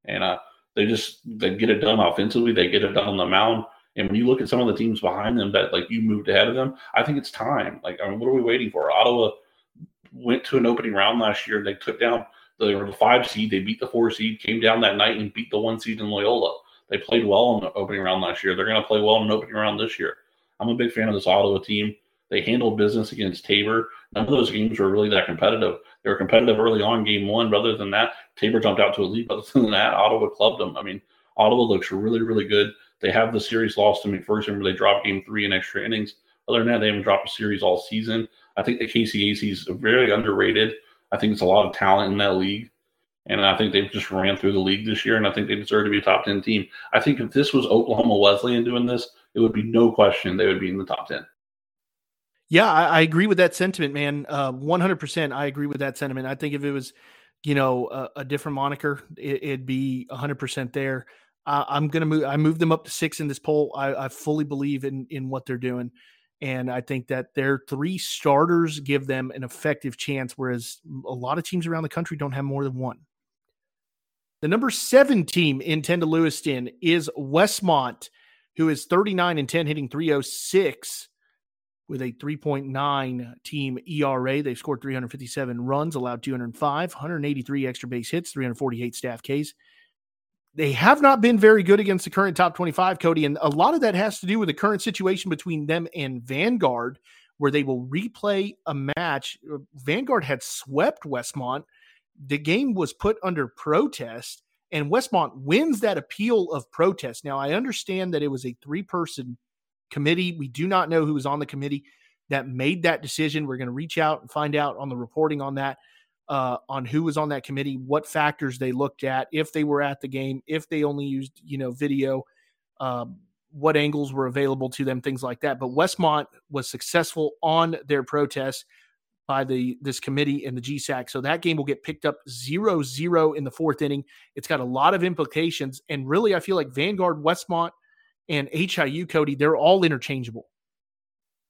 And uh, they just they get it done offensively. They get it done on the mound. And when you look at some of the teams behind them that like you moved ahead of them, I think it's time. Like, I mean, what are we waiting for? Ottawa went to an opening round last year. They took down they were the five seed. They beat the four seed, came down that night and beat the one seed in Loyola. They played well in the opening round last year. They're going to play well in the opening round this year. I'm a big fan of this Ottawa team. They handled business against Tabor. None of those games were really that competitive. They were competitive early on, game one. Rather than that, Tabor jumped out to a lead. Other than that, Ottawa clubbed them. I mean, Ottawa looks really, really good. They have the series lost to McPherson where they dropped game three in extra innings. Other than that, they haven't dropped a series all season. I think the KCAC is very underrated. I think it's a lot of talent in that league. And I think they've just ran through the league this year, and I think they deserve to be a top 10 team. I think if this was Oklahoma Wesleyan doing this, it would be no question they would be in the top 10. Yeah, I, I agree with that sentiment, man. Uh, 100%. I agree with that sentiment. I think if it was, you know, a, a different moniker, it, would be 100% there. Uh, I'm going to move, I moved them up to six in this poll. I, I fully believe in, in what they're doing. And I think that their three starters give them an effective chance, whereas a lot of teams around the country don't have more than one. The number seven team in 10 to Lewiston is Westmont, who is 39 and 10, hitting 306 with a 3.9 team ERA. They've scored 357 runs, allowed 205, 183 extra base hits, 348 staff Ks. They have not been very good against the current top 25, Cody. And a lot of that has to do with the current situation between them and Vanguard, where they will replay a match. Vanguard had swept Westmont. The game was put under protest, and Westmont wins that appeal of protest. Now, I understand that it was a three person committee. We do not know who was on the committee that made that decision. We're going to reach out and find out on the reporting on that, uh, on who was on that committee, what factors they looked at, if they were at the game, if they only used you know video, um, what angles were available to them, things like that. But Westmont was successful on their protest by the this committee and the GSAC. So that game will get picked up 0-0 in the fourth inning. It's got a lot of implications. And really, I feel like Vanguard, Westmont, and HIU, Cody, they're all interchangeable.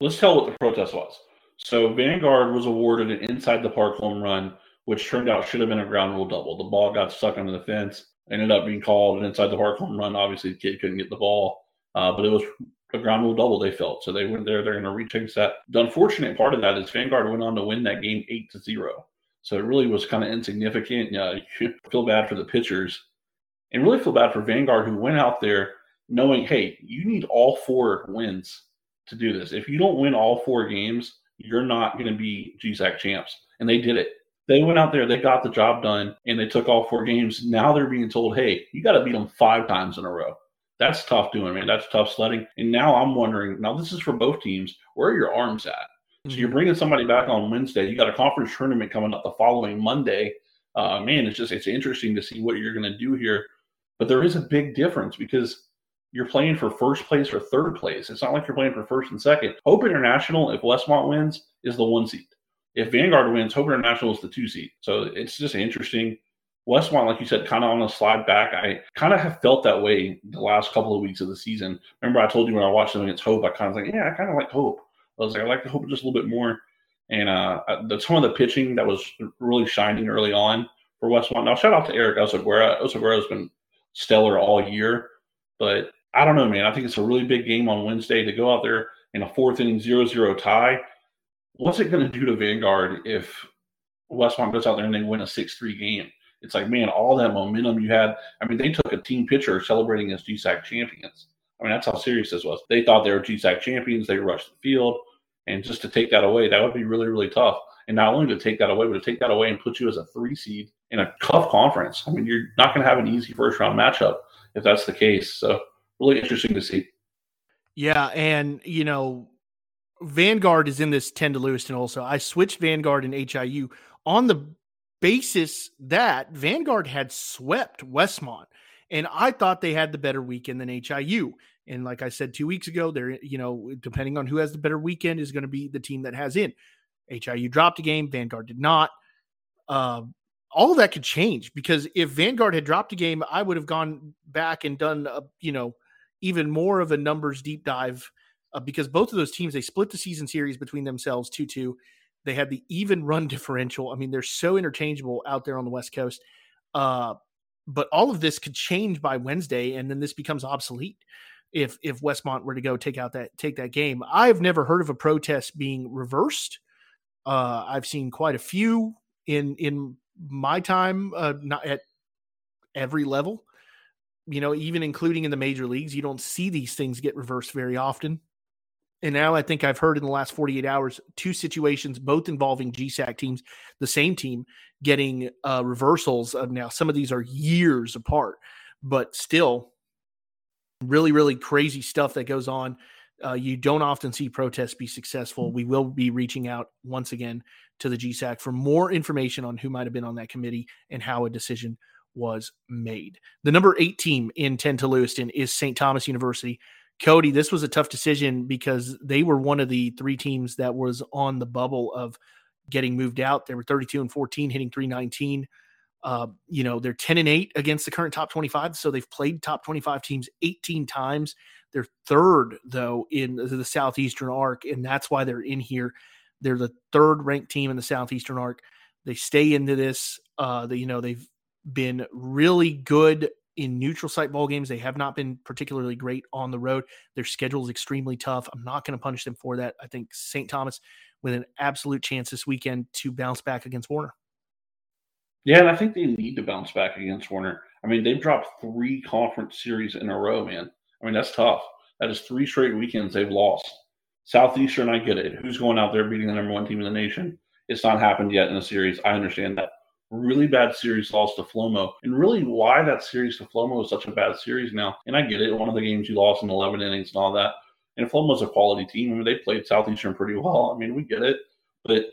Let's tell what the protest was. So Vanguard was awarded an inside the park home run, which turned out should have been a ground rule double. The ball got stuck under the fence, ended up being called an inside the park home run. Obviously, the kid couldn't get the ball, uh, but it was a ground rule double they felt. So they went there. They're going to retake that. The unfortunate part of that is Vanguard went on to win that game eight to zero. So it really was kind of insignificant. Uh, you feel bad for the pitchers, and really feel bad for Vanguard who went out there knowing, hey, you need all four wins to do this. If you don't win all four games, you're not going to be GSAC champs. And they did it. They went out there, they got the job done, and they took all four games. Now they're being told, hey, you got to beat them five times in a row. That's tough doing, man. That's tough sledding. And now I'm wondering, now this is for both teams, where are your arms at? So you're mm-hmm. bringing somebody back on Wednesday. You got a conference tournament coming up the following Monday. Uh, man, it's just it's interesting to see what you're going to do here. But there is a big difference because you're playing for first place or third place. It's not like you're playing for first and second. Hope International, if Westmont wins, is the one seed. If Vanguard wins, Hope International is the two seed. So it's just interesting. Westmont, like you said, kind of on a slide back. I kind of have felt that way the last couple of weeks of the season. Remember, I told you when I watched them against Hope, I kind of like, yeah, I kind of like Hope. I was like, I like the Hope just a little bit more. And uh, the, some of the pitching that was really shining early on for Westmont. Now, shout out to Eric Osaguera. Osaguera has been stellar all year, but I don't know, man. I think it's a really big game on Wednesday to go out there in a fourth inning 0-0 tie. What's it going to do to Vanguard if Westmont goes out there and they win a 6-3 game? It's like, man, all that momentum you had. I mean, they took a team picture celebrating as GSAC champions. I mean, that's how serious this was. They thought they were GSAC champions. They rushed the field. And just to take that away, that would be really, really tough. And not only to take that away, but to take that away and put you as a three seed in a tough conference. I mean, you're not going to have an easy first round matchup if that's the case. So really interesting to see. Yeah, and you know, Vanguard is in this 10 to Lewiston also. I switched Vanguard and HIU on the basis that Vanguard had swept Westmont. And I thought they had the better weekend than HIU. And like I said two weeks ago, they're, you know, depending on who has the better weekend is going to be the team that has in. HIU dropped a game, Vanguard did not. Uh, all of that could change because if Vanguard had dropped a game, I would have gone back and done, a, you know, even more of a numbers deep dive uh, because both of those teams they split the season series between themselves 2-2. They had the even run differential. I mean, they're so interchangeable out there on the West Coast. Uh, but all of this could change by Wednesday, and then this becomes obsolete if if Westmont were to go take out that take that game. I've never heard of a protest being reversed. Uh, I've seen quite a few in in my time, uh, not at every level. You know, even including in the major leagues, you don't see these things get reversed very often. And now I think I've heard in the last 48 hours two situations, both involving GSAC teams, the same team getting uh, reversals. Of now, some of these are years apart, but still, really, really crazy stuff that goes on. Uh, you don't often see protests be successful. We will be reaching out once again to the GSAC for more information on who might have been on that committee and how a decision was made. The number eight team in 10 to Lewiston is St. Thomas University. Cody, this was a tough decision because they were one of the three teams that was on the bubble of getting moved out. They were 32 and 14, hitting 319. Uh, you know, they're 10 and 8 against the current top 25. So they've played top 25 teams 18 times. They're third, though, in the Southeastern arc, and that's why they're in here. They're the third ranked team in the Southeastern arc. They stay into this. Uh, the, you know, they've been really good in neutral site ball games. They have not been particularly great on the road. Their schedule is extremely tough. I'm not going to punish them for that. I think St. Thomas with an absolute chance this weekend to bounce back against Warner. Yeah, and I think they need to bounce back against Warner. I mean, they've dropped three conference series in a row, man. I mean, that's tough. That is three straight weekends they've lost. Southeastern, I get it. Who's going out there beating the number one team in the nation? It's not happened yet in the series. I understand that. Really bad series loss to Flomo. And really, why that series to Flomo is such a bad series now. And I get it. One of the games you lost in 11 innings and all that. And Flomo's a quality team. I mean, they played Southeastern pretty well. I mean, we get it. But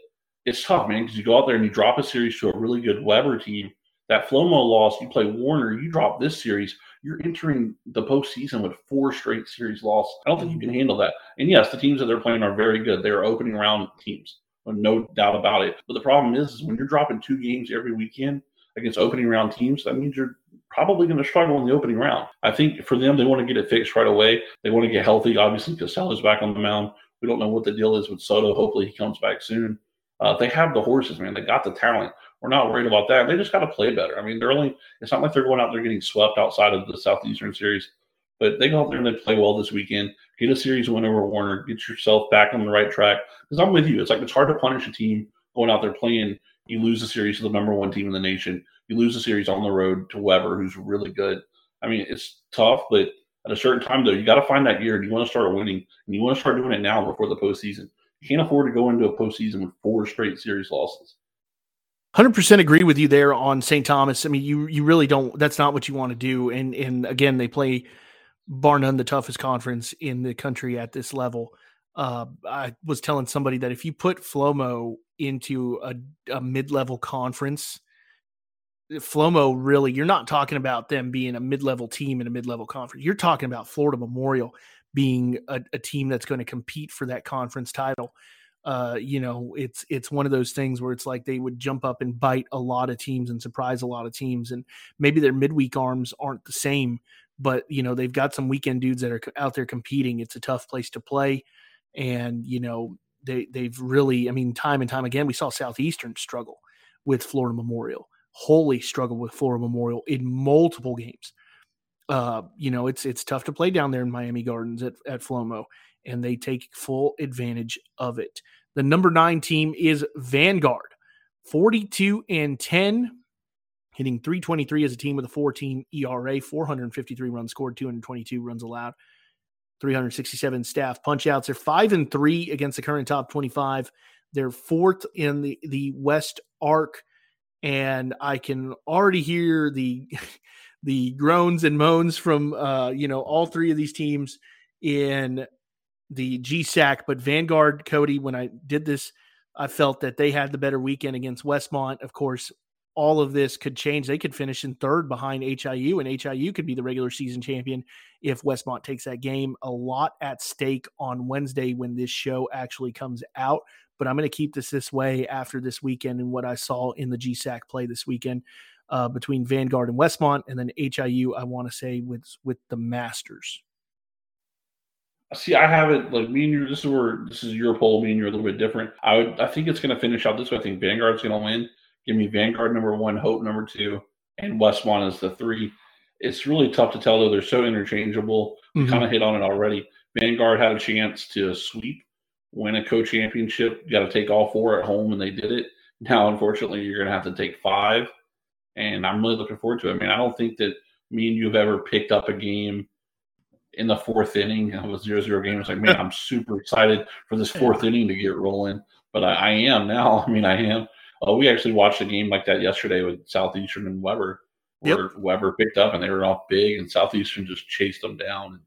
it's tough, man, because you go out there and you drop a series to a really good Webber team. That Flomo loss, you play Warner, you drop this series, you're entering the postseason with four straight series loss. I don't think you can handle that. And yes, the teams that they're playing are very good. They're opening round teams, no doubt about it. But the problem is, is when you're dropping two games every weekend against opening round teams, that means you're probably going to struggle in the opening round. I think for them, they want to get it fixed right away. They want to get healthy. Obviously, Castella's back on the mound. We don't know what the deal is with Soto. Hopefully, he comes back soon. Uh, they have the horses, man. They got the talent. We're not worried about that. They just got to play better. I mean, they're only. It's not like they're going out there getting swept outside of the Southeastern Series, but they go out there and they play well this weekend. Get a series win over Warner. Get yourself back on the right track. Because I'm with you. It's like it's hard to punish a team going out there playing. You lose the series to the number one team in the nation. You lose the series on the road to Webber, who's really good. I mean, it's tough, but at a certain time, though, you got to find that gear. And you want to start winning, and you want to start doing it now before the postseason. You can't afford to go into a postseason with four straight series losses. Hundred percent agree with you there on St. Thomas. I mean, you you really don't. That's not what you want to do. And and again, they play bar none the toughest conference in the country at this level. Uh, I was telling somebody that if you put Flomo into a, a mid level conference, Flomo really, you're not talking about them being a mid level team in a mid level conference. You're talking about Florida Memorial being a, a team that's going to compete for that conference title. Uh, you know, it's it's one of those things where it's like they would jump up and bite a lot of teams and surprise a lot of teams, and maybe their midweek arms aren't the same, but you know they've got some weekend dudes that are out there competing. It's a tough place to play, and you know they they've really, I mean, time and time again, we saw Southeastern struggle with Florida Memorial, wholly struggle with Florida Memorial in multiple games uh, you know, it's it's tough to play down there in Miami Gardens at, at Flomo, and they take full advantage of it. The number nine team is Vanguard, 42 and 10, hitting 323 as a team with a 14 ERA, 453 runs scored, 222 runs allowed, 367 staff punchouts. They're five and three against the current top 25. They're fourth in the, the West Arc, and I can already hear the the groans and moans from uh, you know all three of these teams in the GSAC. But Vanguard, Cody, when I did this, I felt that they had the better weekend against Westmont. Of course, all of this could change. They could finish in third behind HIU, and HIU could be the regular season champion if Westmont takes that game. A lot at stake on Wednesday when this show actually comes out. but I'm going to keep this this way after this weekend and what I saw in the GSAC play this weekend uh, between Vanguard and Westmont, and then HIU. I want to say with with the Masters. See, I have it like me and you. This is where this is your poll. Me and you're a little bit different. I would, I think it's going to finish out this way. I think Vanguard's going to win. Give me Vanguard number one, Hope number two, and Westmont is the three. It's really tough to tell though. They're so interchangeable. We mm-hmm. kind of hit on it already. Vanguard had a chance to sweep, win a co-championship. You got to take all four at home, and they did it. Now, unfortunately, you're going to have to take five, and I'm really looking forward to it. I mean, I don't think that me and you have ever picked up a game in the fourth inning of a zero zero game. It's like, man, I'm super excited for this fourth inning to get rolling. But I, I, am now. I mean, I am. Uh, we actually watched a game like that yesterday with Southeastern and Webber, where yep. Webber picked up and they were off big, and Southeastern just chased them down and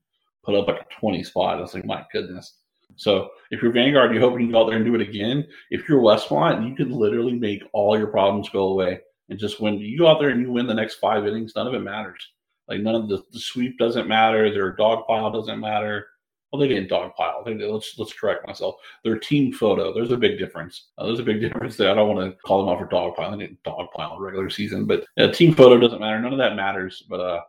put up like a 20 spot. I was like, my goodness. So if you're Vanguard, you hope you can go out there and do it again. If you're Westmont, you can literally make all your problems go away and just win. You go out there and you win the next five innings, none of it matters. Like none of the, the sweep doesn't matter. Their dog pile doesn't matter. Well, they didn't dog pile. They, let's let's correct myself. Their team photo. There's a big difference. Uh, there's a big difference there. I don't want to call them out for dog pile. They didn't dog pile in regular season, but uh, team photo doesn't matter. None of that matters. But uh,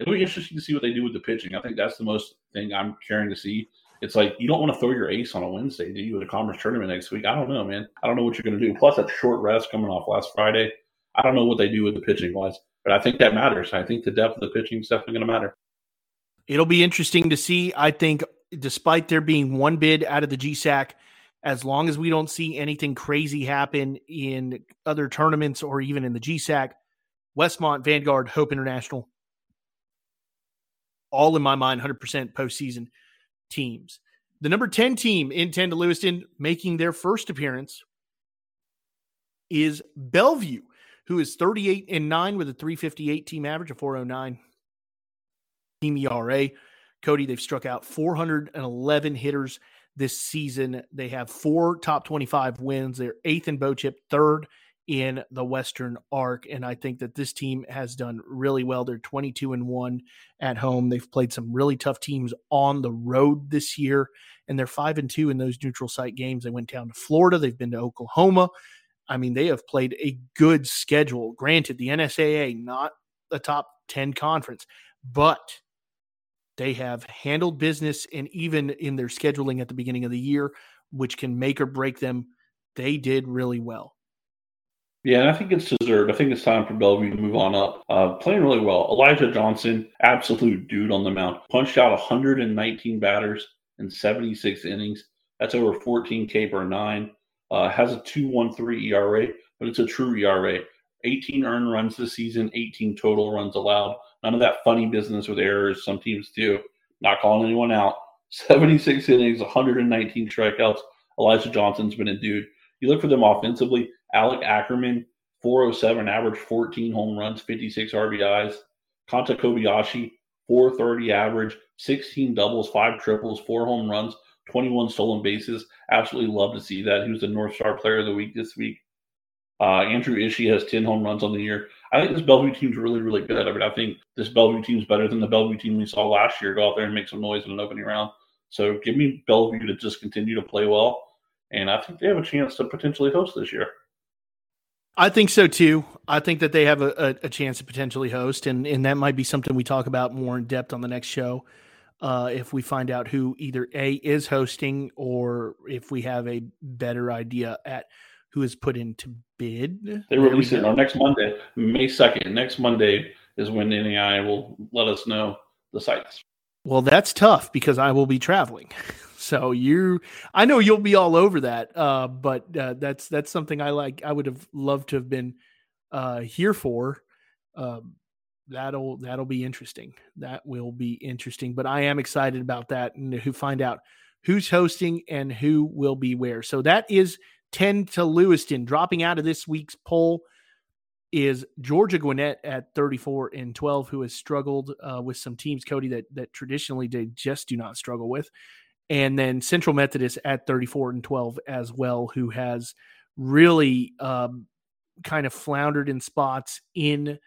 it'll be interesting to see what they do with the pitching. I think that's the most thing I'm caring to see. It's like you don't want to throw your ace on a Wednesday, do you? At a conference tournament next week. I don't know, man. I don't know what you're going to do. Plus, that short rest coming off last Friday. I don't know what they do with the pitching wise. But I think that matters. I think the depth of the pitching is definitely going to matter. It'll be interesting to see. I think, despite there being one bid out of the GSAC, as long as we don't see anything crazy happen in other tournaments or even in the GSAC, Westmont, Vanguard, Hope International, all in my mind, 100% postseason teams. The number 10 team in 10 to Lewiston making their first appearance is Bellevue who is 38 and 9 with a 358 team average, a 409 team ERA. Cody, they've struck out 411 hitters this season. They have four top 25 wins. They're eighth in BOCHIP, third in the Western Arc. And I think that this team has done really well. They're 22 and 1 at home. They've played some really tough teams on the road this year, and they're 5 and 2 in those neutral site games. They went down to Florida, they've been to Oklahoma. I mean, they have played a good schedule. Granted, the NSAA, not a top 10 conference, but they have handled business and even in their scheduling at the beginning of the year, which can make or break them, they did really well. Yeah, and I think it's deserved. I think it's time for Bellevue to move on up. Uh, playing really well. Elijah Johnson, absolute dude on the mound. Punched out 119 batters in 76 innings. That's over 14 K per nine. Uh, has a 2.13 ERA, but it's a true ERA. 18 earned runs this season, 18 total runs allowed. None of that funny business with errors some teams do. Not calling anyone out. 76 innings, 119 strikeouts. Elijah Johnson's been a dude. You look for them offensively. Alec Ackerman, 407 average, 14 home runs, 56 RBIs. Kanta Kobayashi, 430 average, 16 doubles, five triples, four home runs, 21 stolen bases. Absolutely love to see that. He was the North Star Player of the Week this week. Uh, Andrew Ishii has 10 home runs on the year. I think this Bellevue team's really, really good. I mean, I think this Bellevue team's better than the Bellevue team we saw last year. Go out there and make some noise in an opening round. So give me Bellevue to just continue to play well. And I think they have a chance to potentially host this year. I think so too. I think that they have a, a, a chance to potentially host, and, and that might be something we talk about more in depth on the next show uh, if we find out who either A is hosting or if we have a better idea at who is put into bid. They release it on next Monday, May 2nd. Next Monday is when NAI will let us know the sites. Well, that's tough because I will be traveling. So you, I know you'll be all over that, uh, but uh, that's that's something I like. I would have loved to have been uh, here for. Um, that'll that'll be interesting. That will be interesting. But I am excited about that and who find out who's hosting and who will be where. So that is 10 to Lewiston. Dropping out of this week's poll is Georgia Gwinnett at 34 and 12, who has struggled uh, with some teams, Cody, that that traditionally they just do not struggle with. And then Central Methodist at 34 and 12 as well, who has really um, kind of floundered in spots in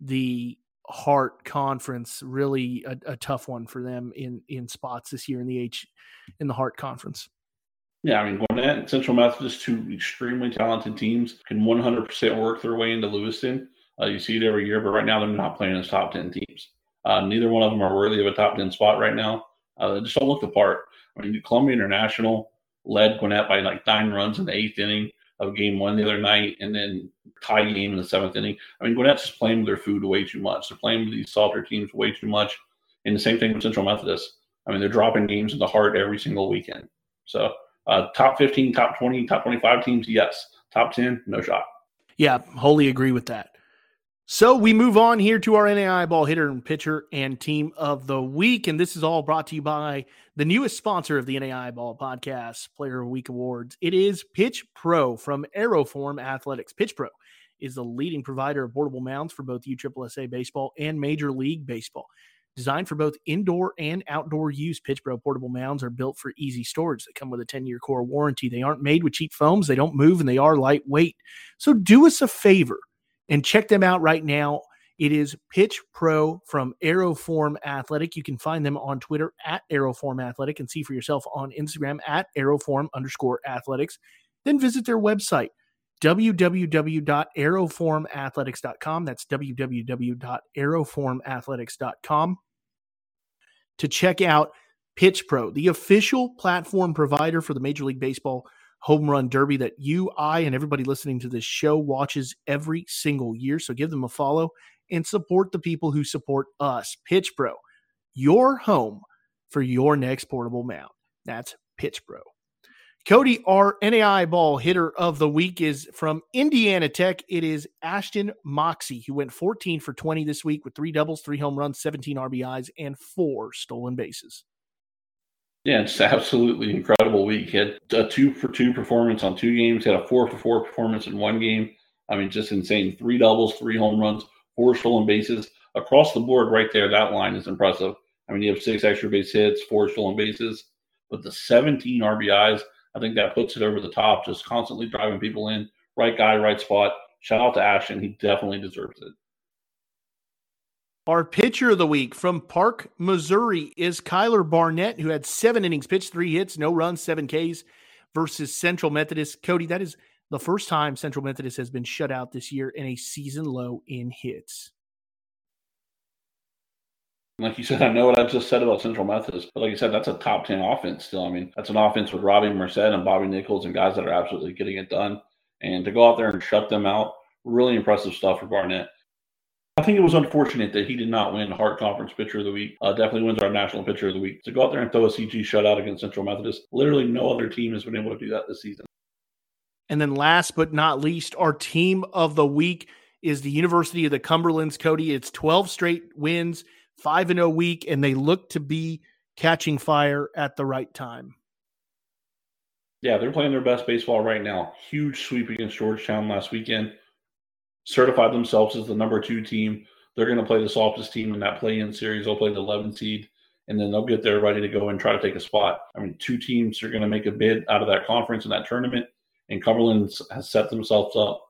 the Heart Conference really a, a, tough one for them in in spots this year in the H in the Heart Conference. Yeah, I mean, Gwinnett and Central Methodist, two extremely talented teams, can 100% work their way into Lewiston. Uh, you see it every year, but right now they're not playing as top 10 teams. Uh, neither one of them are worthy of a top 10 spot right now. Uh, they just don't look the part. I mean, Columbia International led Gwinnett by like nine runs in the eighth inning of game one the other night, and then tie game in the seventh inning. I mean, Gwinnett's just playing with their food way too much. They're playing with these softer teams way too much. And the same thing with Central Methodist. I mean, they're dropping games in the heart every single weekend. So, uh, top 15, top 20, top 25 teams, yes. Top 10, no shot. Yeah, wholly agree with that. So we move on here to our NAI ball hitter and pitcher and team of the week. And this is all brought to you by the newest sponsor of the NAI ball podcast, Player of Week Awards. It is Pitch Pro from Aeroform Athletics. Pitch Pro is the leading provider of portable mounds for both USSSA baseball and Major League Baseball. Designed for both indoor and outdoor use, Pitch Pro portable mounds are built for easy storage. They come with a 10 year core warranty. They aren't made with cheap foams, they don't move, and they are lightweight. So do us a favor and check them out right now. It is Pitch Pro from Aeroform Athletic. You can find them on Twitter at Aeroform Athletic and see for yourself on Instagram at Aeroform underscore athletics. Then visit their website, www.aeroformathletics.com. That's www.aeroformathletics.com to check out Pitch Pro, the official platform provider for the Major League Baseball home run derby that you, I, and everybody listening to this show watches every single year. So give them a follow and support the people who support us. Pitch Pro, your home for your next portable mount. That's Pitch Pro. Cody, our NAI ball hitter of the week is from Indiana Tech. It is Ashton Moxie, who went 14 for 20 this week with three doubles, three home runs, 17 RBIs, and four stolen bases. Yeah, it's absolutely incredible week. He had a two for two performance on two games, had a four for four performance in one game. I mean, just insane. Three doubles, three home runs, four stolen bases. Across the board, right there, that line is impressive. I mean, you have six extra base hits, four stolen bases, but the 17 RBIs – I think that puts it over the top, just constantly driving people in. Right guy, right spot. Shout out to Ashton. He definitely deserves it. Our pitcher of the week from Park, Missouri is Kyler Barnett, who had seven innings pitched, three hits, no runs, seven Ks versus Central Methodist. Cody, that is the first time Central Methodist has been shut out this year in a season low in hits. Like you said, I know what I just said about Central Methodist, but like you said, that's a top 10 offense still. I mean, that's an offense with Robbie Merced and Bobby Nichols and guys that are absolutely getting it done. And to go out there and shut them out, really impressive stuff for Barnett. I think it was unfortunate that he did not win Heart Conference Pitcher of the Week. Uh, definitely wins our National Pitcher of the Week. To go out there and throw a CG shutout against Central Methodist, literally no other team has been able to do that this season. And then last but not least, our team of the week is the University of the Cumberlands, Cody. It's 12 straight wins five and a week, and they look to be catching fire at the right time. Yeah, they're playing their best baseball right now. Huge sweep against Georgetown last weekend. Certified themselves as the number two team. They're going to play the softest team in that play-in series. They'll play the 11 seed, and then they'll get there ready to go and try to take a spot. I mean, two teams are going to make a bid out of that conference and that tournament, and Cumberland has set themselves up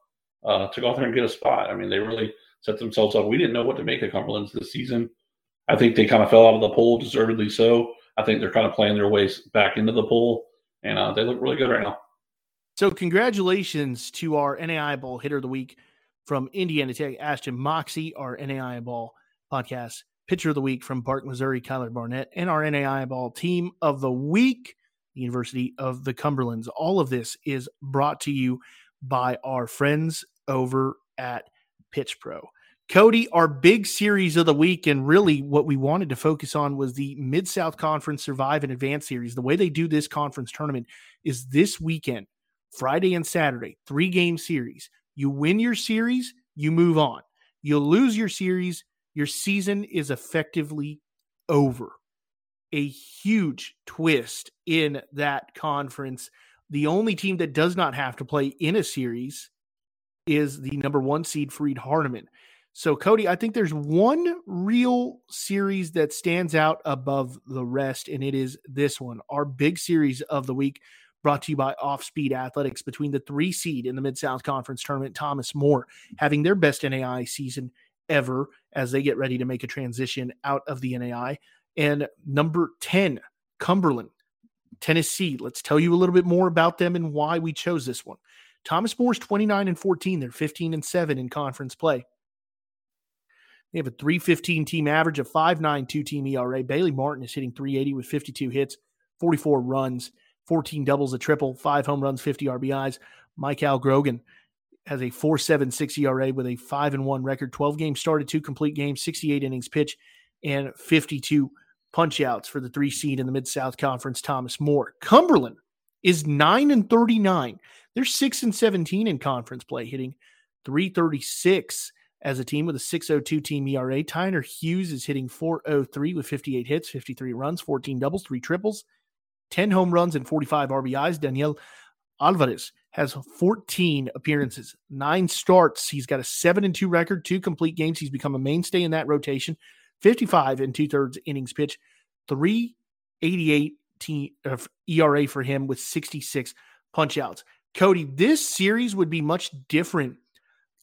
uh, to go out there and get a spot. I mean, they really set themselves up. We didn't know what to make of Cumberland's this season. I think they kind of fell out of the pool, deservedly so. I think they're kind of playing their ways back into the pool, and uh, they look really good right now. So, congratulations to our NAI Ball hitter of the week from Indiana Tech, Ashton Moxie, our NAI Ball podcast pitcher of the week from Park, Missouri, Kyler Barnett, and our NAI Ball team of the week, the University of the Cumberlands. All of this is brought to you by our friends over at Pitch Pro. Cody, our big series of the week, and really what we wanted to focus on was the Mid South Conference Survive and Advance series. The way they do this conference tournament is this weekend, Friday and Saturday, three game series. You win your series, you move on. You lose your series, your season is effectively over. A huge twist in that conference. The only team that does not have to play in a series is the number one seed Freed Hardeman. So, Cody, I think there's one real series that stands out above the rest, and it is this one, our big series of the week, brought to you by Off Speed Athletics between the three seed in the Mid South Conference tournament, Thomas More, having their best NAI season ever as they get ready to make a transition out of the NAI, and number 10, Cumberland, Tennessee. Let's tell you a little bit more about them and why we chose this one. Thomas More's 29 and 14. They're 15 and 7 in conference play. They have a 315 team average of 5.92 team ERA. Bailey Martin is hitting 380 with 52 hits, 44 runs, 14 doubles, a triple, five home runs, 50 RBIs. Michael Grogan has a 4.76 ERA with a 5 and 1 record, 12 games started, two complete games, 68 innings pitch, and 52 punch outs for the three seed in the Mid South Conference, Thomas More. Cumberland is 9 and 39. They're 6 and 17 in conference play, hitting 336 as a team with a 602 team ERA. Tyner Hughes is hitting 403 with 58 hits, 53 runs, 14 doubles, three triples, 10 home runs, and 45 RBIs. Daniel Alvarez has 14 appearances, nine starts. He's got a 7 and 2 record, two complete games. He's become a mainstay in that rotation. 55 and two thirds innings pitch, 388 team, uh, ERA for him with 66 punch outs. Cody, this series would be much different.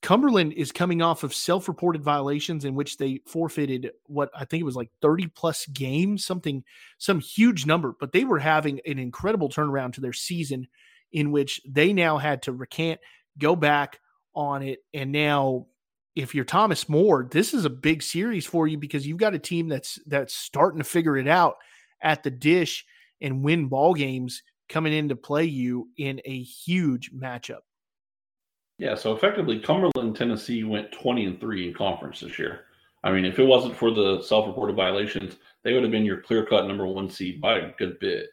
Cumberland is coming off of self reported violations in which they forfeited what I think it was like 30 plus games, something, some huge number, but they were having an incredible turnaround to their season in which they now had to recant, go back on it. And now, if you're Thomas More, this is a big series for you because you've got a team that's that's starting to figure it out at the dish and win ball games coming in to play you in a huge matchup. Yeah, so effectively, Cumberland, Tennessee went 20 and 3 in conference this year. I mean, if it wasn't for the self reported violations, they would have been your clear cut number one seed by a good bit.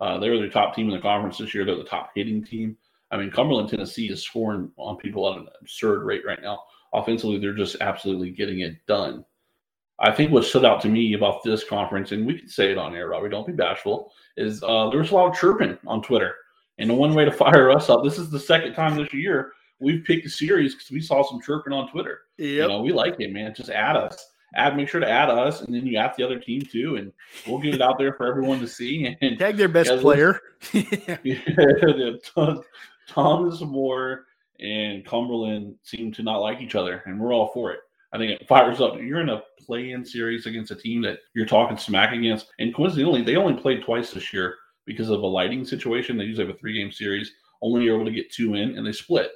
Uh, they were the top team in the conference this year. They're the top hitting team. I mean, Cumberland, Tennessee is scoring on people at an absurd rate right now. Offensively, they're just absolutely getting it done. I think what stood out to me about this conference, and we can say it on air, Robbie, don't be bashful, is uh, there was a lot of chirping on Twitter. And the one way to fire us up, this is the second time this year we've picked a series because we saw some chirping on Twitter. Yep. You know, we like it, man. Just add us. Add, make sure to add us, and then you add the other team too, and we'll get it out there for everyone to see. And tag their best player. yeah, Thomas More and Cumberland seem to not like each other, and we're all for it. I think it fires up. You're in a play-in series against a team that you're talking smack against, and coincidentally, they only played twice this year because of a lighting situation. They usually have a three-game series. Only you're able to get two in, and they split.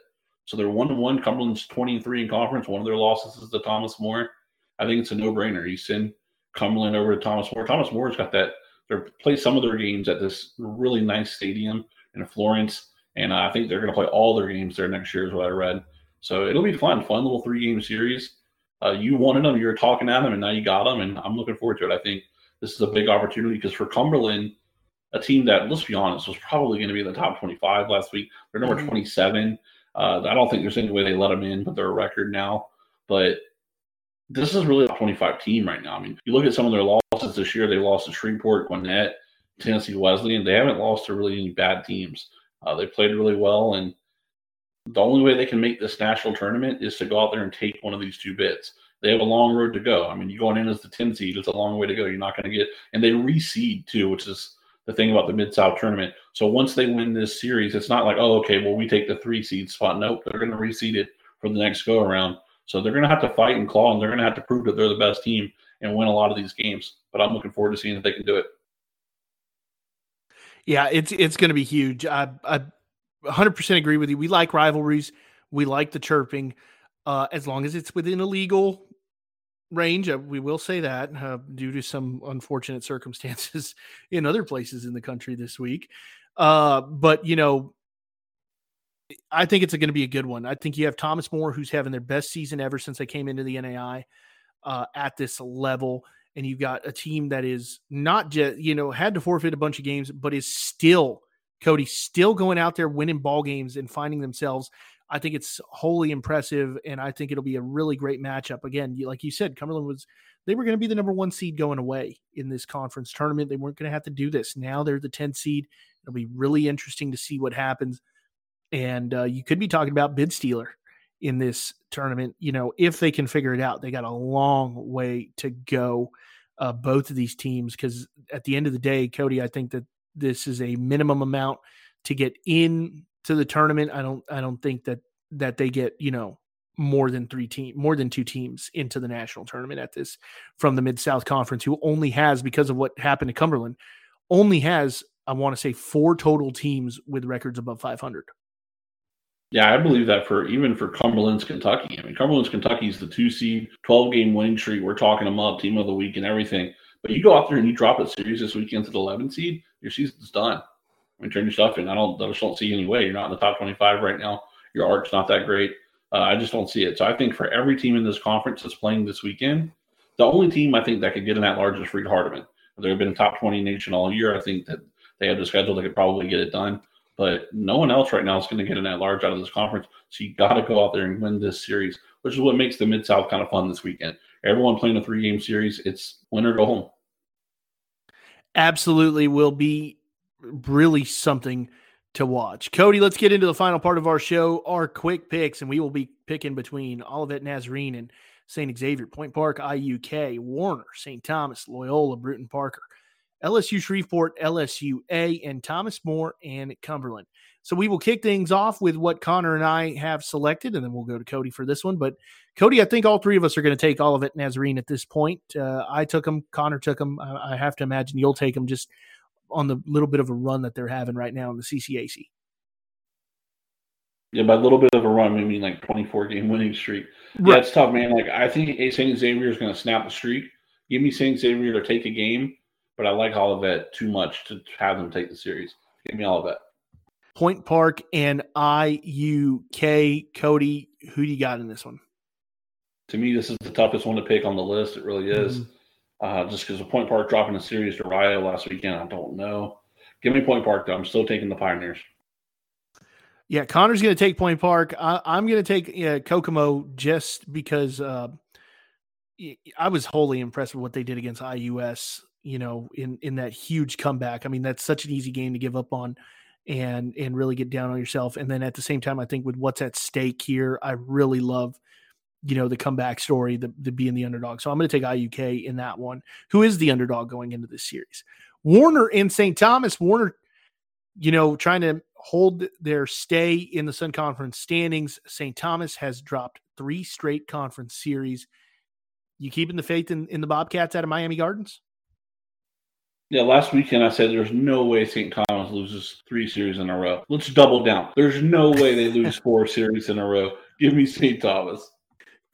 So they're one to one. Cumberland's 23 in conference. One of their losses is to Thomas More. I think it's a no-brainer. You send Cumberland over to Thomas More. Thomas More's got that. They play some of their games at this really nice stadium in Florence, and I think they're going to play all their games there next year. Is what I read. So it'll be fun, fun little three-game series uh, you wanted them, you were talking at them, and now you got them, and I'm looking forward to it. I think this is a big opportunity because for Cumberland, a team that, let's be honest, was probably going to be in the top 25 last week. They're number mm-hmm. 27. Uh, I don't think there's any way they let them in, but they're a record now. But this is really a 25 team right now. I mean, you look at some of their losses this year, they lost to Shreveport, Gwinnett, Tennessee Wesleyan. They haven't lost to really any bad teams. Uh, they played really well, and the only way they can make this national tournament is to go out there and take one of these two bids. They have a long road to go. I mean, you going in as the 10 seed, it's a long way to go. You're not going to get, and they reseed too, which is the thing about the Mid South tournament. So once they win this series, it's not like, oh, okay, well, we take the three seed spot. Nope, they're going to reseed it for the next go around. So they're going to have to fight and claw, and they're going to have to prove that they're the best team and win a lot of these games. But I'm looking forward to seeing if they can do it. Yeah, it's it's going to be huge. I, I 100% agree with you. We like rivalries. We like the chirping uh, as long as it's within a legal range. Uh, we will say that uh, due to some unfortunate circumstances in other places in the country this week. Uh, but, you know, I think it's going to be a good one. I think you have Thomas More, who's having their best season ever since they came into the NAI uh, at this level. And you've got a team that is not just, you know, had to forfeit a bunch of games, but is still Cody still going out there winning ball games and finding themselves. I think it's wholly impressive, and I think it'll be a really great matchup. Again, like you said, Cumberland was they were going to be the number one seed going away in this conference tournament. They weren't going to have to do this. Now they're the 10 seed. It'll be really interesting to see what happens. And uh, you could be talking about bid stealer in this tournament. You know, if they can figure it out, they got a long way to go. Uh, both of these teams, because at the end of the day, Cody, I think that this is a minimum amount to get in to the tournament. I don't I don't think that that they get, you know, more than three team more than two teams into the national tournament at this from the Mid South Conference who only has because of what happened to Cumberland only has I want to say four total teams with records above 500. Yeah, I believe that for even for Cumberland's Kentucky. I mean, Cumberland's Kentucky is the two seed, 12 game winning streak. We're talking them up, team of the week, and everything. But you go out there and you drop a series this weekend to the 11 seed, your season's done. Mean, turn your stuff in. I don't, I just don't see any way. You're not in the top 25 right now. Your arc's not that great. Uh, I just don't see it. So I think for every team in this conference that's playing this weekend, the only team I think that could get in that large is Freed Hardeman. They've been top 20 nation all year. I think that they have the schedule that could probably get it done. But no one else right now is going to get in that large out of this conference. So you got to go out there and win this series, which is what makes the Mid South kind of fun this weekend. Everyone playing a three game series, it's win or go home. Absolutely will be really something to watch. Cody, let's get into the final part of our show, our quick picks, and we will be picking between Olivet Nazarene and St. Xavier, Point Park, IUK, Warner, St. Thomas, Loyola, Brewton Parker. LSU Shreveport, LSU A, and Thomas More and Cumberland. So we will kick things off with what Connor and I have selected, and then we'll go to Cody for this one. But Cody, I think all three of us are going to take Olivet Nazarene at this point. Uh, I took them, Connor took them. I, I have to imagine you'll take them just on the little bit of a run that they're having right now in the CCAC. Yeah, by a little bit of a run, I mean like 24 game winning streak. Right. Yeah, it's tough, man. Like I think St. Xavier is going to snap the streak. Give me St. Xavier to take a game but I like Olivet too much to have them take the series. Give me Olivet. Point Park and IUK. Cody, who do you got in this one? To me, this is the toughest one to pick on the list. It really is. Mm-hmm. Uh, just because the Point Park dropping a series to Rio last weekend, I don't know. Give me Point Park, though. I'm still taking the Pioneers. Yeah, Connor's going to take Point Park. I, am going to take Kokomo just because uh, I was wholly impressed with what they did against IUS you know, in in that huge comeback. I mean, that's such an easy game to give up on and and really get down on yourself. And then at the same time, I think with what's at stake here, I really love, you know, the comeback story, the, the being the underdog. So I'm going to take IUK in that one. Who is the underdog going into this series? Warner and St. Thomas. Warner, you know, trying to hold their stay in the Sun Conference standings. St. Thomas has dropped three straight conference series. You keeping the faith in, in the Bobcats out of Miami Gardens? Yeah, last weekend I said there's no way St. Thomas loses three series in a row. Let's double down. There's no way they lose four series in a row. Give me St. Thomas.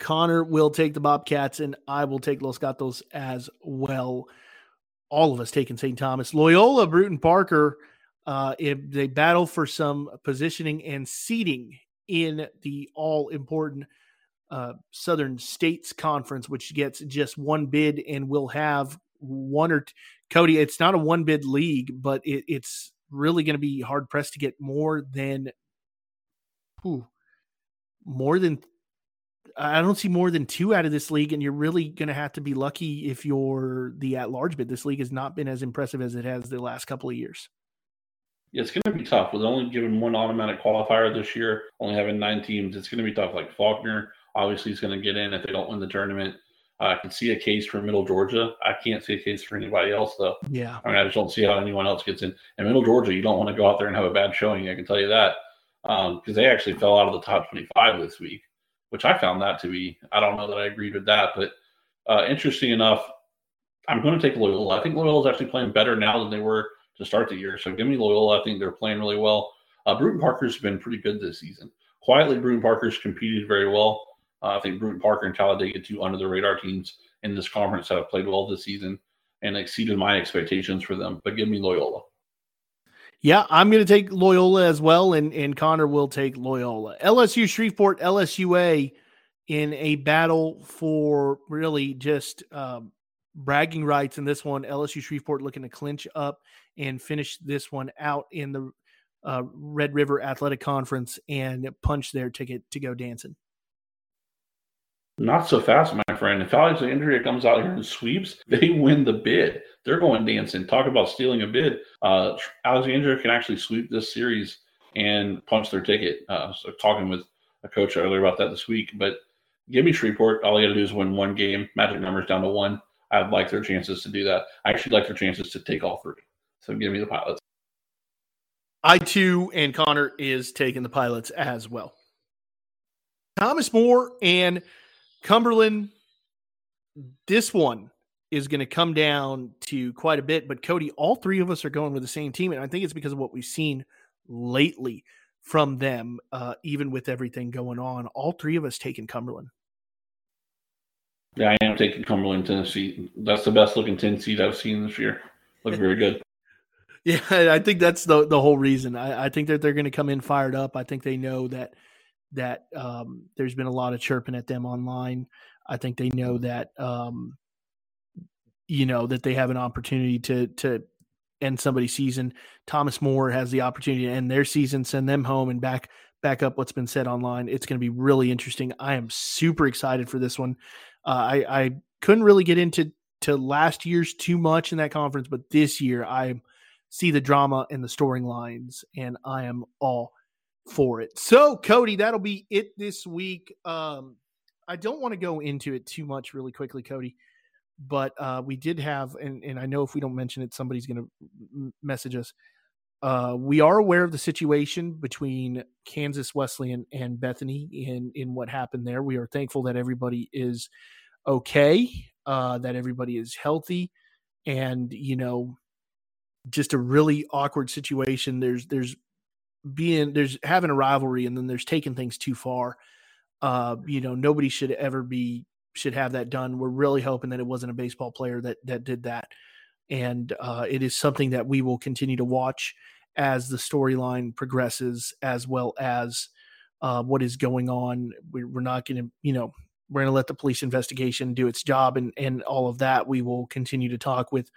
Connor will take the Bobcats, and I will take Los Gatos as well. All of us taking St. Thomas. Loyola, Brewton Parker, uh, if they battle for some positioning and seating in the all important uh, Southern States Conference, which gets just one bid and will have one or t- Cody, it's not a one bid league, but it, it's really going to be hard pressed to get more than, more than, I don't see more than two out of this league, and you're really going to have to be lucky if you're the at large bid. This league has not been as impressive as it has the last couple of years. Yeah, it's going to be tough with only giving one automatic qualifier this year, only having nine teams. It's going to be tough. Like Faulkner, obviously, is going to get in if they don't win the tournament. I can see a case for Middle Georgia. I can't see a case for anybody else, though. Yeah. I mean, I just don't see how anyone else gets in. And Middle Georgia, you don't want to go out there and have a bad showing. I can tell you that because um, they actually fell out of the top 25 this week, which I found that to be. I don't know that I agreed with that, but uh, interesting enough, I'm going to take Loyola. I think Loyola is actually playing better now than they were to start the year. So give me Loyola. I think they're playing really well. Uh, Brewton Parker's been pretty good this season. Quietly, Brewton Parker's competed very well. Uh, I think Brewton Parker and Talladega, two under the radar teams in this conference have played well this season and exceeded my expectations for them. But give me Loyola. Yeah, I'm going to take Loyola as well, and, and Connor will take Loyola. LSU Shreveport, LSUA in a battle for really just um, bragging rights in this one. LSU Shreveport looking to clinch up and finish this one out in the uh, Red River Athletic Conference and punch their ticket to go dancing. Not so fast, my friend. If Alexandria comes out here and sweeps, they win the bid. They're going dancing. Talk about stealing a bid. Uh, Alexandria can actually sweep this series and punch their ticket. Uh, so talking with a coach earlier about that this week. But give me Shreveport. All you got to do is win one game. Magic numbers down to one. I'd like their chances to do that. I actually like their chances to take all three. So give me the pilots. I too, and Connor is taking the pilots as well. Thomas More and Cumberland, this one is going to come down to quite a bit. But Cody, all three of us are going with the same team, and I think it's because of what we've seen lately from them, uh, even with everything going on. All three of us taking Cumberland. Yeah, I am taking Cumberland, Tennessee. That's the best looking ten seed I've seen this year. Look very good. Yeah, I think that's the the whole reason. I, I think that they're going to come in fired up. I think they know that that um, there's been a lot of chirping at them online. I think they know that um, you know that they have an opportunity to to end somebody's season. Thomas More has the opportunity to end their season, send them home, and back back up what's been said online. It's going to be really interesting. I am super excited for this one. Uh, I I couldn't really get into to last year's too much in that conference, but this year I see the drama and the storing lines, and I am all for it. So, Cody, that'll be it this week. Um, I don't want to go into it too much really quickly, Cody, but uh, we did have, and, and I know if we don't mention it, somebody's going to message us. Uh, we are aware of the situation between Kansas Wesleyan and Bethany in in what happened there. We are thankful that everybody is okay, uh, that everybody is healthy, and you know just a really awkward situation. There's there's being there's having a rivalry and then there's taking things too far. Uh, you know, nobody should ever be should have that done. We're really hoping that it wasn't a baseball player that that did that. And uh, it is something that we will continue to watch as the storyline progresses, as well as uh, what is going on. We're, we're not going to, you know, we're going to let the police investigation do its job and and all of that. We will continue to talk with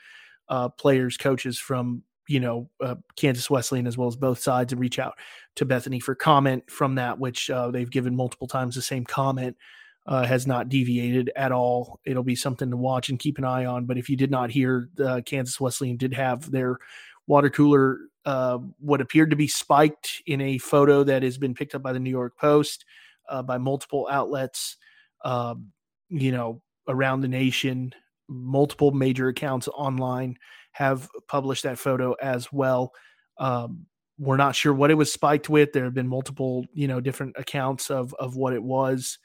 uh, players, coaches from you know uh, Kansas Wesleyan as well as both sides, and reach out to Bethany for comment from that, which uh, they've given multiple times the same comment. Uh, has not deviated at all. It'll be something to watch and keep an eye on. But if you did not hear, uh, Kansas Wesleyan did have their water cooler, uh, what appeared to be spiked in a photo that has been picked up by the New York Post, uh, by multiple outlets, um, you know, around the nation multiple major accounts online have published that photo as well. Um, we're not sure what it was spiked with. There have been multiple, you know, different accounts of of what it was,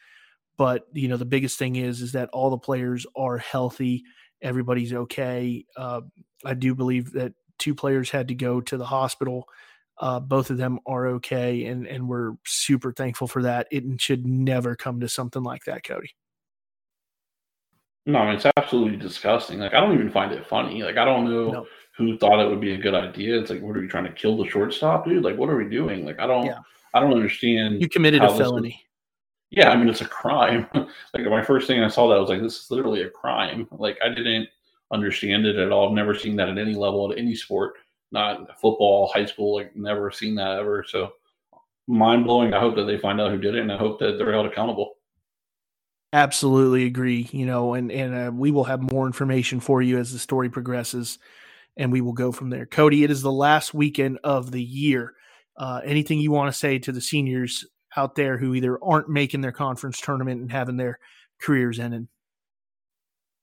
but you know, the biggest thing is is that all the players are healthy. Everybody's okay. Uh, I do believe that two players had to go to the hospital. Uh, both of them are okay, and and we're super thankful for that. It should never come to something like that, Cody. No, I mean, it's absolutely disgusting. Like I don't even find it funny. Like I don't know no. who thought it would be a good idea. It's like, what are we trying to kill the shortstop, dude? Like, what are we doing? Like I don't, yeah. I don't understand. You committed a felony. yeah, I mean, it's a crime. like my first thing I saw that I was like, this is literally a crime. Like I didn't understand it at all. I've never seen that at any level at any sport, not football, high school. Like never seen that ever. So mind blowing. I hope that they find out who did it, and I hope that they're held accountable. Absolutely agree. You know, and and uh, we will have more information for you as the story progresses, and we will go from there. Cody, it is the last weekend of the year. Uh, anything you want to say to the seniors out there who either aren't making their conference tournament and having their careers ended?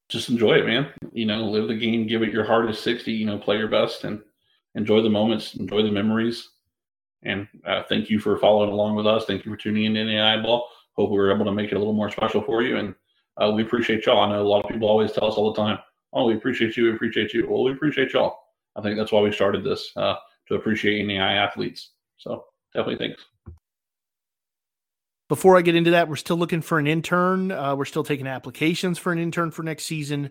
Just enjoy it, man. You know, live the game, give it your hardest sixty. You know, play your best, and enjoy the moments, enjoy the memories. And uh, thank you for following along with us. Thank you for tuning in to the Ball hope we were able to make it a little more special for you. And uh, we appreciate y'all. I know a lot of people always tell us all the time, oh, we appreciate you, we appreciate you. Well, we appreciate y'all. I think that's why we started this uh, to appreciate NAI athletes. So definitely thanks. Before I get into that, we're still looking for an intern. Uh, we're still taking applications for an intern for next season.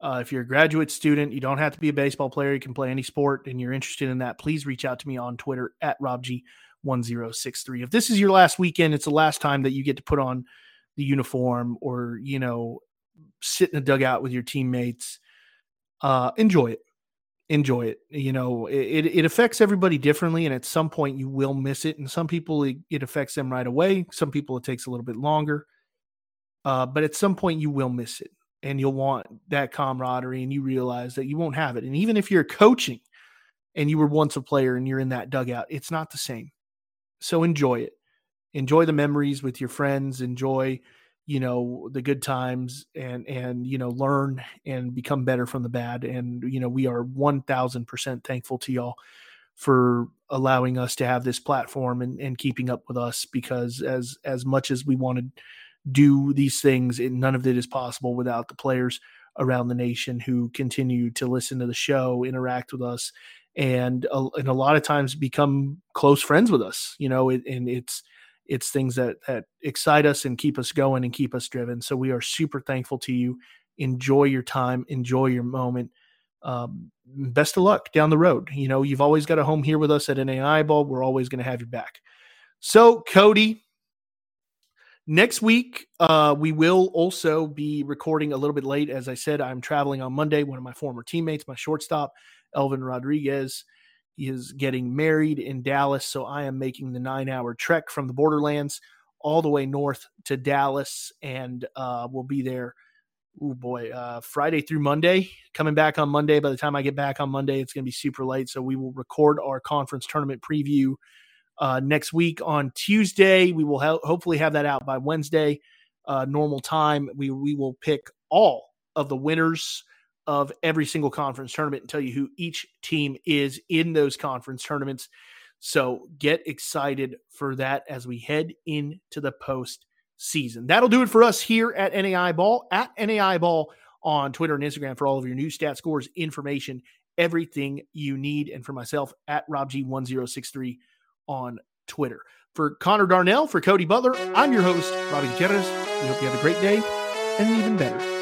Uh, if you're a graduate student, you don't have to be a baseball player. You can play any sport, and you're interested in that. Please reach out to me on Twitter at RobG 1063. If this is your last weekend, it's the last time that you get to put on the uniform or, you know, sit in a dugout with your teammates. Uh, enjoy it. Enjoy it. You know, it, it affects everybody differently. And at some point, you will miss it. And some people, it, affects them right away. Some people, it takes a little bit longer. Uh, but at some point, you will miss it. And you'll want that camaraderie. And you realize that you won't have it. And even if you're coaching and you were once a player and you're in that dugout, it's not the same so enjoy it. Enjoy the memories with your friends. Enjoy, you know, the good times and and you know learn and become better from the bad. And you know, we are one thousand percent thankful to y'all for allowing us to have this platform and, and keeping up with us because as as much as we want to do these things, it, none of it is possible without the players around the nation who continue to listen to the show, interact with us, and uh, and a lot of times become close friends with us. You know, it, and it's it's things that that excite us and keep us going and keep us driven. So we are super thankful to you. Enjoy your time, enjoy your moment. Um, best of luck down the road. You know, you've always got a home here with us at NAI Ball. We're always going to have you back. So, Cody, next week uh, we will also be recording a little bit late. As I said, I'm traveling on Monday. One of my former teammates, my shortstop, Elvin Rodriguez, is getting married in Dallas. So I am making the nine hour trek from the borderlands all the way north to Dallas, and uh, we'll be there. Oh boy, uh, Friday through Monday. Coming back on Monday. By the time I get back on Monday, it's going to be super late. So we will record our conference tournament preview uh, next week on Tuesday. We will ha- hopefully have that out by Wednesday, uh, normal time. We we will pick all of the winners of every single conference tournament and tell you who each team is in those conference tournaments. So get excited for that as we head into the post season. That'll do it for us here at NAI Ball, at NAI Ball on Twitter and Instagram for all of your new stat scores, information, everything you need. And for myself at RobG1063 on Twitter. For Connor Darnell, for Cody Butler, I'm your host, Robbie Gutierrez. We hope you have a great day and an even better